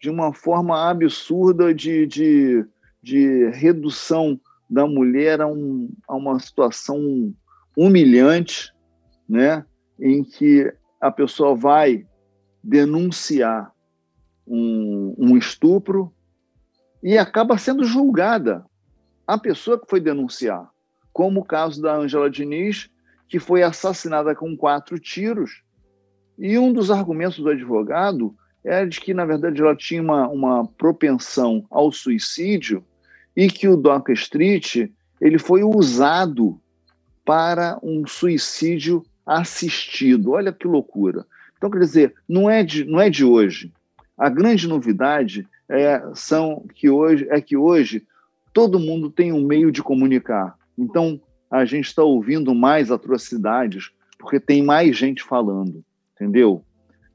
De uma forma absurda de, de, de redução da mulher a, um, a uma situação humilhante, né, em que a pessoa vai denunciar um, um estupro e acaba sendo julgada a pessoa que foi denunciar, como o caso da Angela Diniz, que foi assassinada com quatro tiros. E um dos argumentos do advogado era de que, na verdade, ela tinha uma, uma propensão ao suicídio e que o Doca Street ele foi usado para um suicídio assistido. Olha que loucura. Então, quer dizer, não é de, não é de hoje. A grande novidade é, são que hoje, é que hoje todo mundo tem um meio de comunicar. Então, a gente está ouvindo mais atrocidades porque tem mais gente falando, entendeu?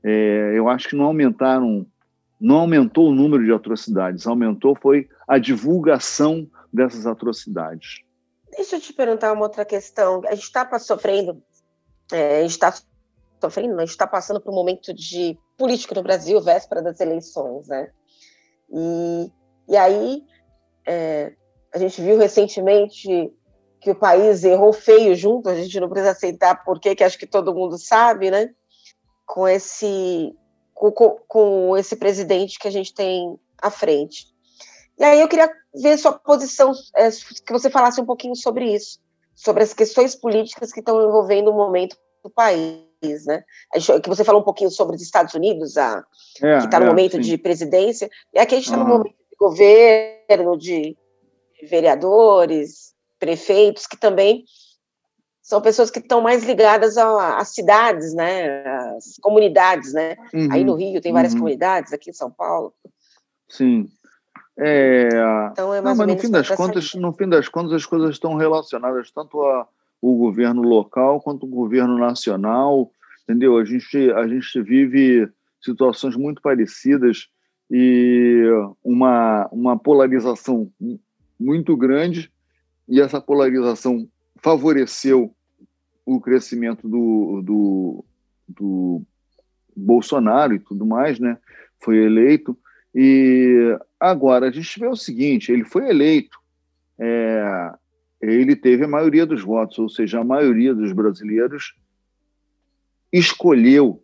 É, eu acho que não aumentaram, não aumentou o número de atrocidades, aumentou foi a divulgação dessas atrocidades. Deixa eu te perguntar uma outra questão. A gente está sofrendo é, está sofrendo, a gente está passando por um momento de política no Brasil, véspera das eleições, né? E, e aí é, a gente viu recentemente que o país errou feio junto, a gente não precisa aceitar porque que acho que todo mundo sabe, né? Com esse com, com esse presidente que a gente tem à frente. E aí eu queria ver sua posição, é, que você falasse um pouquinho sobre isso sobre as questões políticas que estão envolvendo o momento do país, né? Que você falou um pouquinho sobre os Estados Unidos, a, é, que está no é, momento sim. de presidência, e aqui a gente está uhum. no momento de governo, de, de vereadores, prefeitos, que também são pessoas que estão mais ligadas às cidades, né, às comunidades, né? Uhum, Aí no Rio tem várias uhum. comunidades, aqui em São Paulo. Sim. É, então é mais não, mas no fim das contas, no fim das contas as coisas estão relacionadas tanto a o governo local quanto o governo nacional, entendeu? A gente a gente vive situações muito parecidas e uma uma polarização muito grande e essa polarização favoreceu o crescimento do, do, do Bolsonaro e tudo mais, né? Foi eleito e agora a gente vê o seguinte: ele foi eleito, é, ele teve a maioria dos votos, ou seja, a maioria dos brasileiros escolheu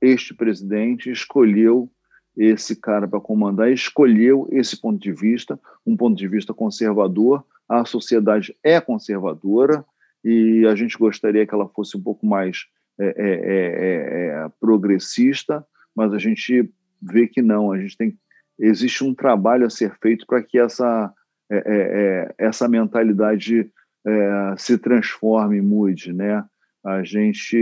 este presidente, escolheu esse cara para comandar, escolheu esse ponto de vista, um ponto de vista conservador, a sociedade é conservadora e a gente gostaria que ela fosse um pouco mais é, é, é, é progressista, mas a gente vê que não. A gente tem existe um trabalho a ser feito para que essa essa mentalidade se transforme, mude, né? A gente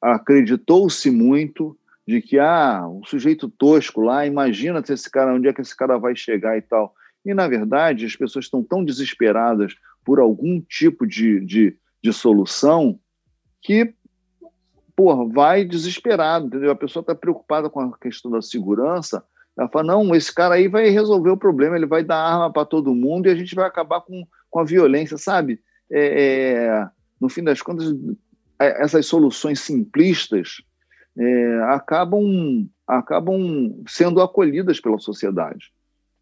acreditou-se muito de que ah, um sujeito tosco lá, imagina se esse cara, onde é que esse cara vai chegar e tal. E, na verdade, as pessoas estão tão desesperadas por algum tipo de, de, de solução que, porra, vai desesperado, entendeu? A pessoa está preocupada com a questão da segurança, ela fala, não, esse cara aí vai resolver o problema, ele vai dar arma para todo mundo e a gente vai acabar com, com a violência, sabe? É, é, no fim das contas, essas soluções simplistas é, acabam, acabam sendo acolhidas pela sociedade.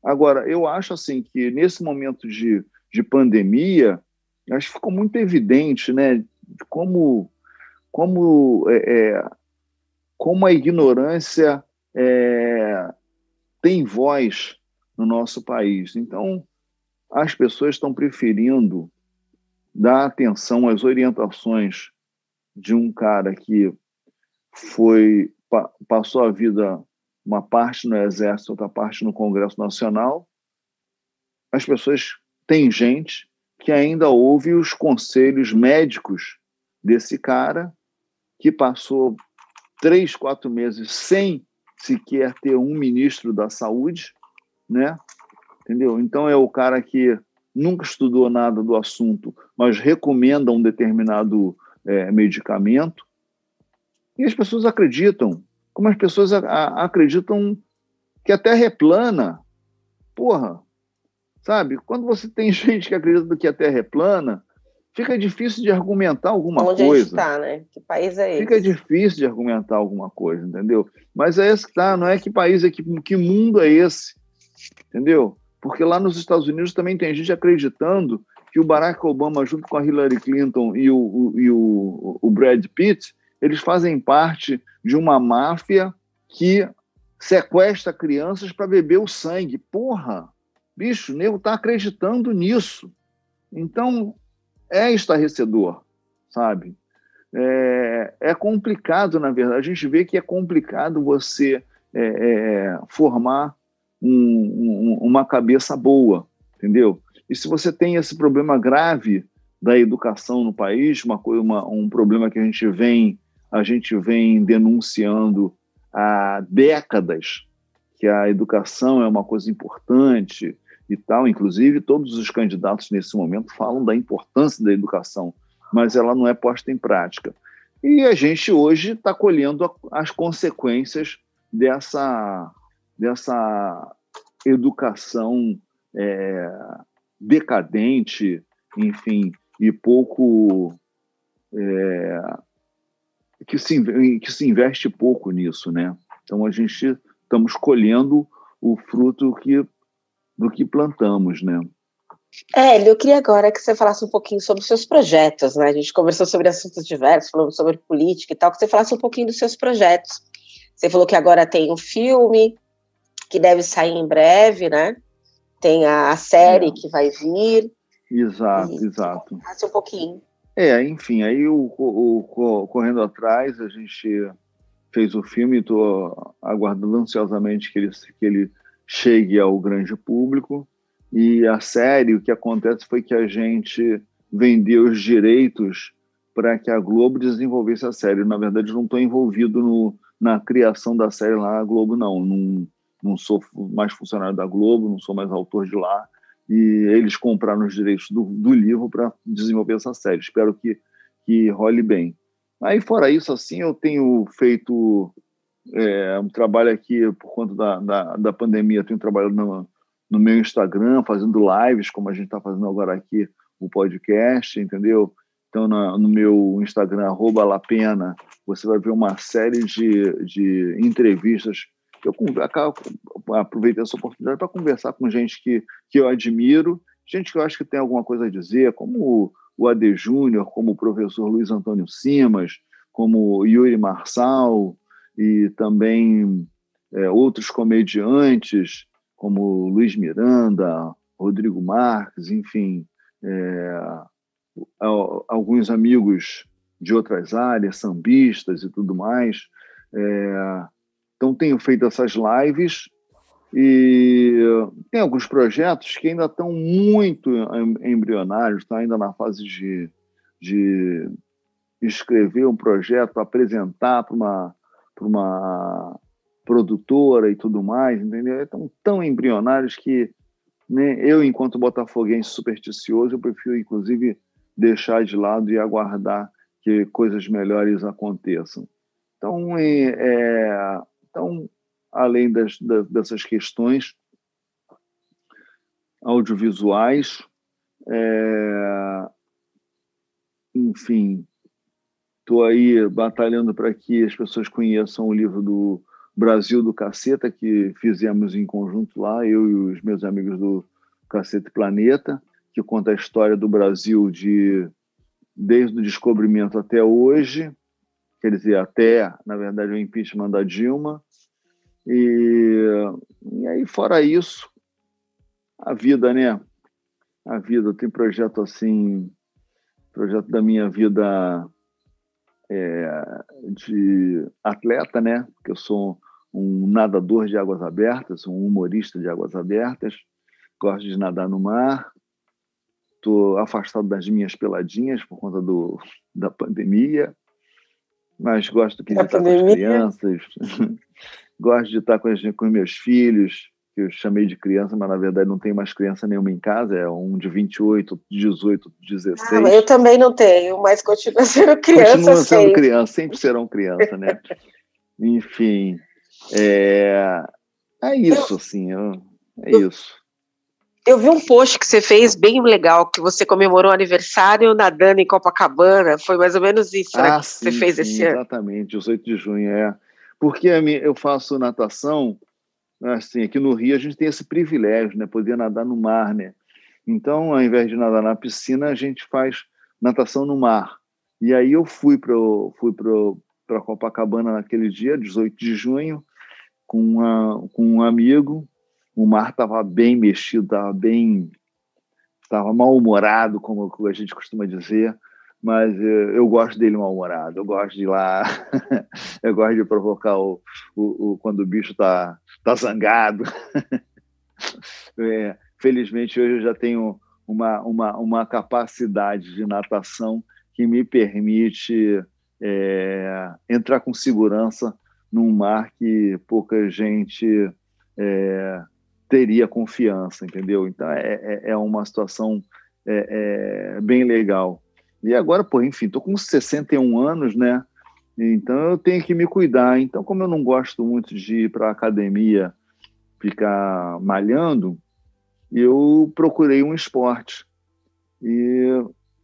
Agora, eu acho assim que nesse momento de, de pandemia, acho que ficou muito evidente, né, como como é, é, como a ignorância é, tem voz no nosso país. Então, as pessoas estão preferindo dar atenção às orientações de um cara que foi passou a vida uma parte no Exército, outra parte no Congresso Nacional, as pessoas têm gente que ainda ouve os conselhos médicos desse cara que passou três, quatro meses sem sequer ter um ministro da saúde, né? Entendeu? Então é o cara que nunca estudou nada do assunto, mas recomenda um determinado é, medicamento e as pessoas acreditam como as pessoas a, a, acreditam que a Terra é plana. Porra, sabe? Quando você tem gente que acredita que a Terra é plana, fica difícil de argumentar alguma Onde coisa. Onde está, né? Que país é esse? Fica difícil de argumentar alguma coisa, entendeu? Mas é esse que tá, não é que país é que, que mundo é esse, entendeu? Porque lá nos Estados Unidos também tem gente acreditando que o Barack Obama, junto com a Hillary Clinton e o, o, e o, o Brad Pitt, eles fazem parte de uma máfia que sequestra crianças para beber o sangue. Porra, bicho, o nego está acreditando nisso. Então, é estarrecedor, sabe? É, é, complicado, na verdade. A gente vê que é complicado você é, é, formar um, um, uma cabeça boa, entendeu? E se você tem esse problema grave da educação no país, uma, uma, um problema que a gente vem a gente vem denunciando há décadas que a educação é uma coisa importante e tal. Inclusive, todos os candidatos nesse momento falam da importância da educação, mas ela não é posta em prática. E a gente hoje está colhendo as consequências dessa, dessa educação é, decadente, enfim, e pouco é, que se, que se investe pouco nisso, né? Então a gente estamos colhendo o fruto que, do que plantamos, né? Hélio, eu queria agora que você falasse um pouquinho sobre os seus projetos, né? A gente conversou sobre assuntos diversos, falou sobre política e tal, que você falasse um pouquinho dos seus projetos. Você falou que agora tem um filme que deve sair em breve, né? Tem a, a série é. que vai vir. Exato, e, exato. Falasse um pouquinho. É, enfim, aí o, o, o, Correndo Atrás, a gente fez o filme, estou aguardando ansiosamente que ele, que ele chegue ao grande público. E a série, o que acontece foi que a gente vendeu os direitos para que a Globo desenvolvesse a série. Na verdade, não estou envolvido no, na criação da série lá na Globo, não. não. Não sou mais funcionário da Globo, não sou mais autor de lá e eles compraram os direitos do, do livro para desenvolver essa série. Espero que, que role bem. Aí, fora isso, assim, eu tenho feito é, um trabalho aqui, por conta da, da, da pandemia, tenho trabalhado no, no meu Instagram, fazendo lives, como a gente está fazendo agora aqui, o podcast, entendeu? Então, na, no meu Instagram, arroba Lapena, você vai ver uma série de, de entrevistas eu acabo, aproveitei essa oportunidade para conversar com gente que, que eu admiro, gente que eu acho que tem alguma coisa a dizer, como o AD Júnior, como o professor Luiz Antônio Simas, como Yuri Marçal e também é, outros comediantes, como Luiz Miranda, Rodrigo Marques, enfim, é, alguns amigos de outras áreas, sambistas e tudo mais. É, então, tenho feito essas lives e tem alguns projetos que ainda estão muito embrionários, estão ainda na fase de, de escrever um projeto, apresentar para uma, para uma produtora e tudo mais, entendeu? Estão tão embrionários que né, eu, enquanto botafoguense supersticioso, eu prefiro, inclusive, deixar de lado e aguardar que coisas melhores aconteçam. Então, é então além das, dessas questões audiovisuais, é, enfim, estou aí batalhando para que as pessoas conheçam o livro do Brasil do Caceta, que fizemos em conjunto lá, eu e os meus amigos do Caceta Planeta, que conta a história do Brasil de desde o descobrimento até hoje, quer dizer, até, na verdade, o impeachment da Dilma. E, e aí, fora isso, a vida, né? A vida, tem projeto assim, projeto da minha vida é, de atleta, né? Porque eu sou um nadador de águas abertas, um humorista de águas abertas, gosto de nadar no mar, estou afastado das minhas peladinhas por conta do, da pandemia, mas gosto de estar com as crianças, gosto de estar com, as, com meus filhos, que eu chamei de criança, mas na verdade não tem mais criança nenhuma em casa, é um de 28, 18, 16. Ah, eu também não tenho, mas continua sendo criança. Continua sendo sempre. criança, sempre serão criança, né? Enfim, é, é isso, assim, é isso. Eu vi um post que você fez bem legal, que você comemorou o aniversário nadando em Copacabana. Foi mais ou menos isso né, ah, que sim, você fez sim, esse ano. Exatamente, 18 de junho, é. Porque eu faço natação, assim, aqui no Rio a gente tem esse privilégio, né? Poder nadar no mar, né? Então, ao invés de nadar na piscina, a gente faz natação no mar. E aí eu fui para fui para Copacabana naquele dia, 18 de junho, com, uma, com um amigo, o mar estava bem mexido, estava bem. estava mal-humorado, como a gente costuma dizer, mas eu, eu gosto dele mal-humorado, eu gosto de ir lá, eu gosto de provocar o, o, o quando o bicho está tá zangado. é, felizmente, hoje eu já tenho uma, uma, uma capacidade de natação que me permite é, entrar com segurança num mar que pouca gente é, teria confiança, entendeu? Então é, é, é uma situação é, é, bem legal. E agora, pô, enfim, tô com 61 anos, né? Então eu tenho que me cuidar. Então, como eu não gosto muito de ir para academia ficar malhando, eu procurei um esporte. E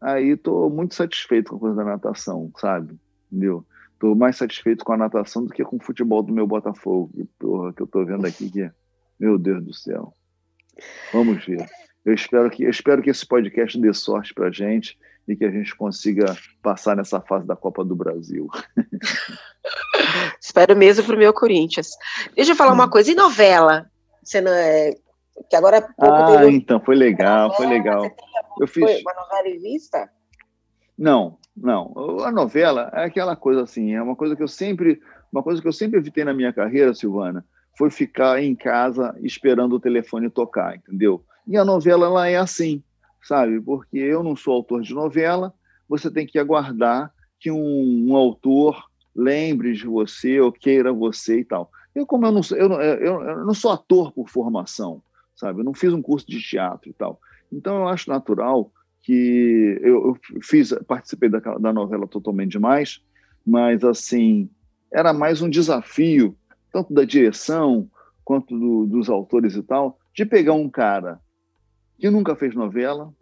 aí estou muito satisfeito com a coisa da natação, sabe? Entendeu? Estou mais satisfeito com a natação do que com o futebol do meu Botafogo, que, porra, que eu estou vendo aqui que meu Deus do céu. Vamos ver. Eu espero que, eu espero que esse podcast dê sorte para a gente e que a gente consiga passar nessa fase da Copa do Brasil. espero mesmo para o meu Corinthians. Deixa eu falar uma hum. coisa. E novela? Você não é... Que agora há pouco ah, teve... então, foi legal, foi legal. Eu fiz... uma novela em vista? Não, não. A novela é aquela coisa assim, é uma coisa que eu sempre, uma coisa que eu sempre evitei na minha carreira, Silvana, foi ficar em casa esperando o telefone tocar, entendeu? E a novela ela é assim, sabe? Porque eu não sou autor de novela, você tem que aguardar que um, um autor lembre de você ou queira você e tal. Eu como eu não sou, eu, eu, eu não sou ator por formação, sabe? Eu não fiz um curso de teatro e tal. Então eu acho natural que eu, eu fiz, participei da, da novela totalmente demais, mas assim era mais um desafio tanto da direção quanto do, dos autores e tal, de pegar um cara que nunca fez novela,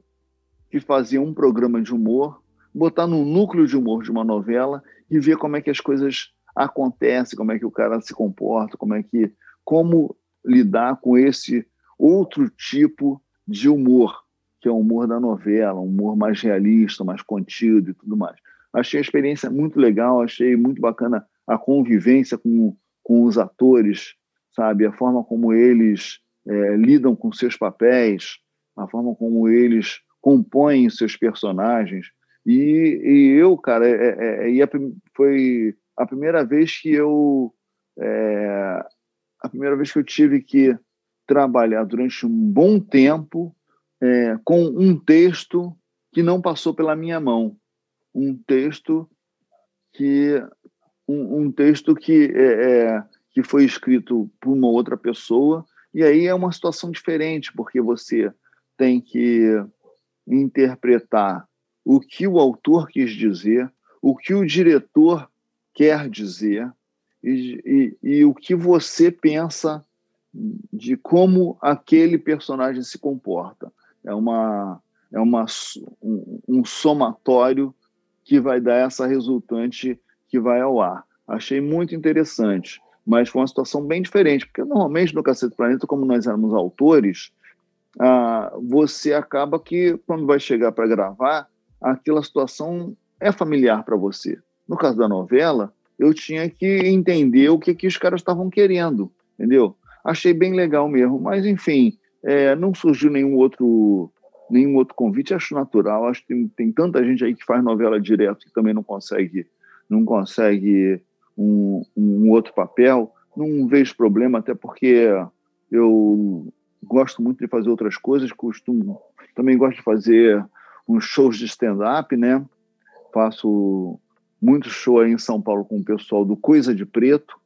que fazia um programa de humor, botar no núcleo de humor de uma novela e ver como é que as coisas acontecem, como é que o cara se comporta, como é que como lidar com esse outro tipo de humor, que é o humor da novela, um humor mais realista, mais contido e tudo mais. Achei a experiência muito legal, achei muito bacana a convivência com com os atores, sabe? A forma como eles é, lidam com seus papéis. a forma como eles compõem seus personagens. E, e eu, cara, é, é, é, foi a primeira vez que eu é, a primeira vez que eu tive que trabalhar durante um bom tempo é, com um texto que não passou pela minha mão, um texto que um, um texto que é, é, que foi escrito por uma outra pessoa e aí é uma situação diferente porque você tem que interpretar o que o autor quis dizer, o que o diretor quer dizer e, e, e o que você pensa de como aquele personagem se comporta. É, uma, é uma, um, um somatório que vai dar essa resultante que vai ao ar. Achei muito interessante, mas foi uma situação bem diferente, porque normalmente no Cacete Planeta, como nós éramos autores, ah, você acaba que, quando vai chegar para gravar, aquela situação é familiar para você. No caso da novela, eu tinha que entender o que, que os caras estavam querendo, entendeu? Achei bem legal mesmo, mas enfim, é, não surgiu nenhum outro nenhum outro convite, acho natural. Acho que tem, tem tanta gente aí que faz novela direto que também não consegue não consegue um, um outro papel. Não vejo problema, até porque eu gosto muito de fazer outras coisas, costumo também gosto de fazer uns shows de stand-up, né? Faço muito show aí em São Paulo com o pessoal do Coisa de Preto.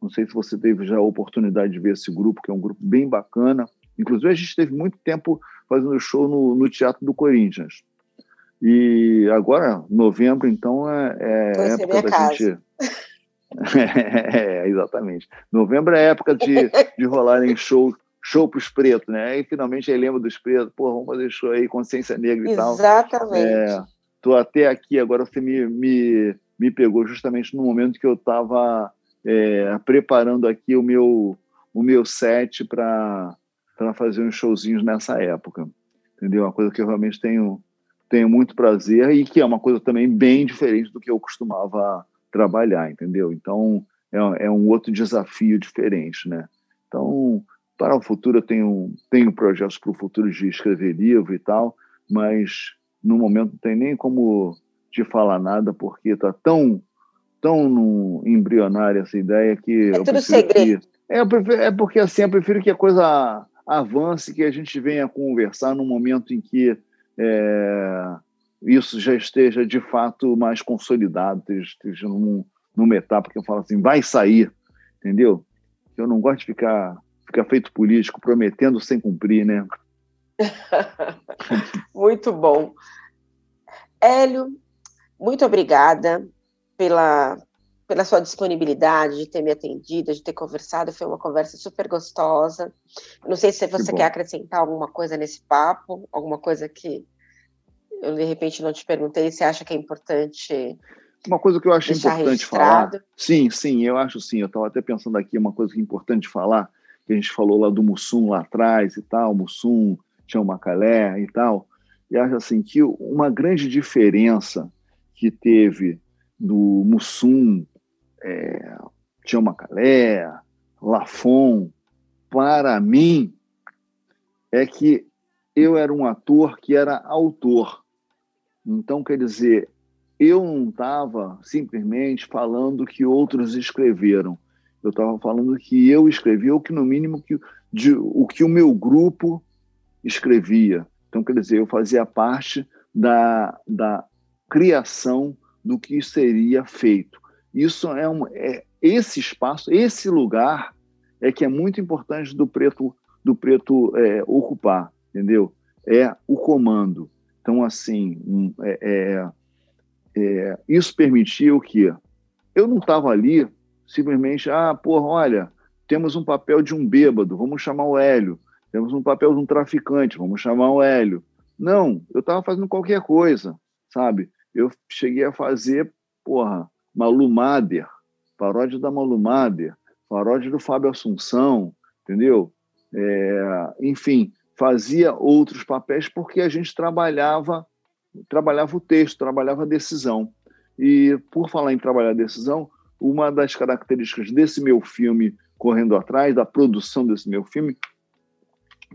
Não sei se você teve já a oportunidade de ver esse grupo, que é um grupo bem bacana. Inclusive, a gente teve muito tempo fazendo show no, no Teatro do Corinthians. E agora, novembro, então, é, é época da casa. gente. é, exatamente. Novembro é época de, de rolar em show, show para os pretos, né? Aí finalmente aí lembra dos pretos, pô, vamos fazer show aí, consciência negra e tal. Exatamente. É, tô até aqui, agora você me, me, me pegou justamente no momento que eu estava é, preparando aqui o meu, o meu set para fazer uns showzinhos nessa época. Entendeu? Uma coisa que eu realmente tenho, tenho muito prazer e que é uma coisa também bem diferente do que eu costumava trabalhar, entendeu? Então, é, é um outro desafio diferente, né? Então, para o futuro, eu tenho, tenho projetos para o futuro de escrever livro e tal, mas no momento não tem nem como te falar nada, porque está tão, tão embrionária essa ideia que. É tudo segredo. Que, é, prefiro, é porque assim, eu prefiro que a coisa avance, que a gente venha conversar no momento em que é, isso já esteja de fato mais consolidado, esteja num, numa etapa que eu falo assim, vai sair, entendeu? Eu não gosto de ficar, ficar feito político prometendo sem cumprir, né? muito bom. Hélio, muito obrigada pela, pela sua disponibilidade de ter me atendido, de ter conversado. Foi uma conversa super gostosa. Não sei se você que quer acrescentar alguma coisa nesse papo, alguma coisa que eu de repente não te perguntei. Você acha que é importante? Uma coisa que eu acho importante registrado. falar. Sim, sim, eu acho sim. Eu estava até pensando aqui uma coisa que é importante falar, que a gente falou lá do Mussum lá atrás e tal, Mussum tinha Macalé e tal, e acho assim que uma grande diferença que teve do Mussum, é, Tião Macalé, Lafon, para mim, é que eu era um ator que era autor. Então, quer dizer, eu não estava simplesmente falando que outros escreveram. Eu estava falando que eu escrevi, ou que no mínimo que, de, o que o meu grupo escrevia. Então, quer dizer, eu fazia parte da, da criação do que seria feito. Isso é, um, é esse espaço, esse lugar é que é muito importante do preto do preto é, ocupar, entendeu? É o comando. Então, assim, é, é, é, isso permitiu que eu não estava ali simplesmente, ah, porra, olha, temos um papel de um bêbado, vamos chamar o Hélio. Temos um papel de um traficante, vamos chamar o Hélio. Não, eu estava fazendo qualquer coisa, sabe? Eu cheguei a fazer, porra, Malu Mader, paródia da Malu Mader, paródia do Fábio Assunção, entendeu? É, enfim, fazia outros papéis porque a gente trabalhava trabalhava o texto, trabalhava a decisão. E por falar em trabalhar a decisão, uma das características desse meu filme Correndo Atrás, da produção desse meu filme,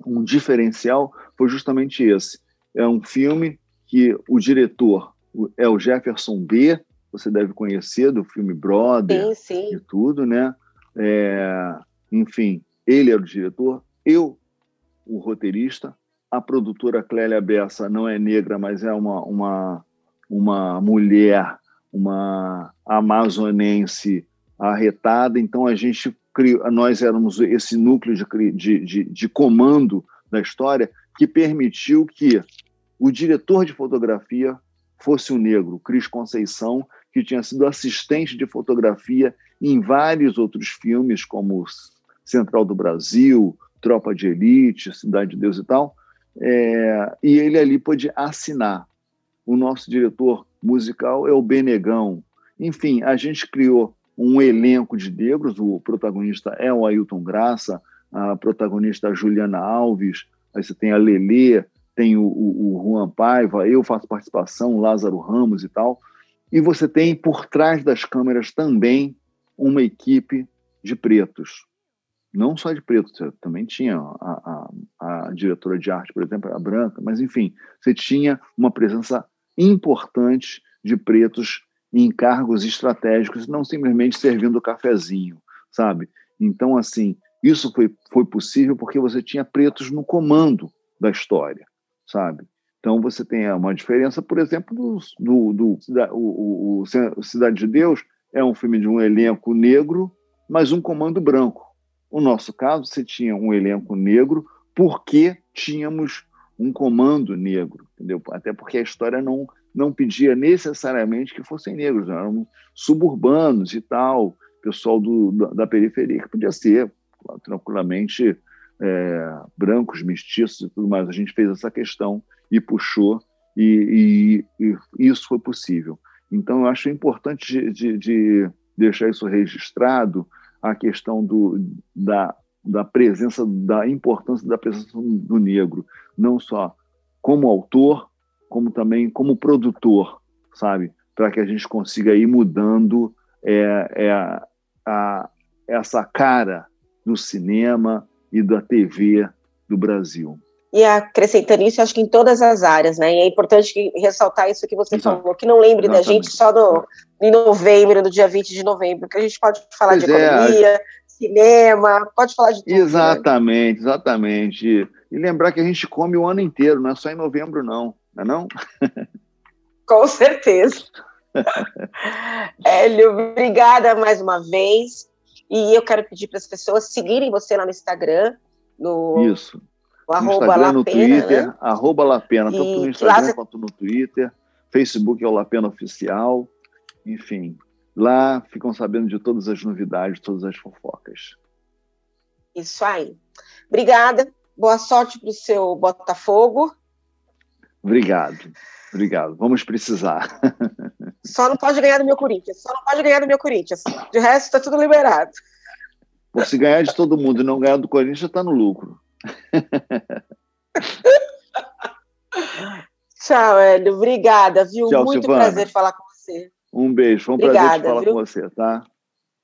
um diferencial foi justamente esse. É um filme que o diretor é o Jefferson B., você deve conhecer do filme Brother Sim, sim. e tudo, né? É, enfim, ele era o diretor, eu o roteirista, a produtora Clélia Bessa não é negra, mas é uma, uma, uma mulher, uma amazonense arretada, então a gente criou, nós éramos esse núcleo de, de, de, de comando da história que permitiu que o diretor de fotografia fosse um negro, Cris Conceição, que tinha sido assistente de fotografia em vários outros filmes, como Central do Brasil, Tropa de Elite, Cidade de Deus e tal, é, e ele ali pôde assinar. O nosso diretor musical é o Benegão. Enfim, a gente criou um elenco de negros, o protagonista é o Ailton Graça, a protagonista é a Juliana Alves, aí você tem a Lelê, tem o, o, o Juan Paiva, eu faço participação, Lázaro Ramos e tal. E você tem por trás das câmeras também uma equipe de pretos. Não só de pretos, você também tinha a, a, a diretora de arte, por exemplo, a branca, mas enfim, você tinha uma presença importante de pretos em cargos estratégicos, não simplesmente servindo cafezinho, sabe? Então, assim, isso foi, foi possível porque você tinha pretos no comando da história, sabe? Então, você tem uma diferença, por exemplo, do, do, do o, o, Cidade de Deus é um filme de um elenco negro, mas um comando branco. No nosso caso, você tinha um elenco negro porque tínhamos um comando negro, entendeu? Até porque a história não, não pedia necessariamente que fossem negros, eram suburbanos e tal, pessoal do, da, da periferia, que podia ser tranquilamente é, brancos, mestiços e tudo mais. A gente fez essa questão e puxou, e, e, e isso foi possível. Então, eu acho importante de, de, de deixar isso registrado, a questão do, da, da presença, da importância da presença do negro, não só como autor, como também como produtor, sabe? Para que a gente consiga ir mudando é, é, a, essa cara do cinema e da TV do Brasil. E acrescentando isso, acho que em todas as áreas, né? E é importante ressaltar isso que você Exato. falou, que não lembre Exatamente. da gente só no, em novembro, no dia 20 de novembro, que a gente pode falar pois de é, economia, cinema, pode falar de tudo. Né? Exatamente, né? exatamente. E lembrar que a gente come o ano inteiro, não é só em novembro, não. Não é não? Com certeza. Hélio, obrigada mais uma vez. E eu quero pedir para as pessoas seguirem você lá no Instagram. No, Isso. No arroba Instagram, no Twitter, né? arroba Lapena, tanto no Instagram você... quanto no Twitter. Facebook é o Lapena Oficial. Enfim, lá ficam sabendo de todas as novidades, todas as fofocas. Isso aí. Obrigada. Boa sorte para o seu Botafogo. Obrigado. Obrigado. Vamos precisar. Só não pode ganhar do meu Corinthians. Só não pode ganhar do meu Corinthians. De resto, está tudo liberado. Pô, se ganhar de todo mundo e não ganhar do Corinthians, está no lucro. Tchau, Hélio. Obrigada, viu? Tchau, Muito Silvana. prazer falar com você. Um beijo. Foi um Obrigada, prazer falar viu? com você, tá?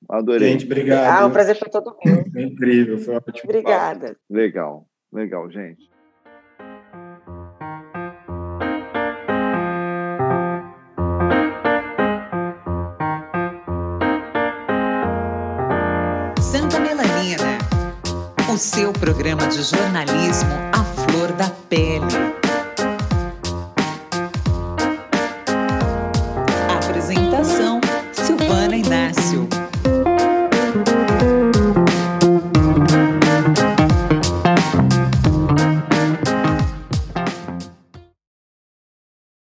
Adorei. Gente, obrigado. Ah, um prazer foi todo meu. Foi incrível, foi ótimo. Obrigada. Legal, legal, gente. O seu programa de jornalismo à flor da pele.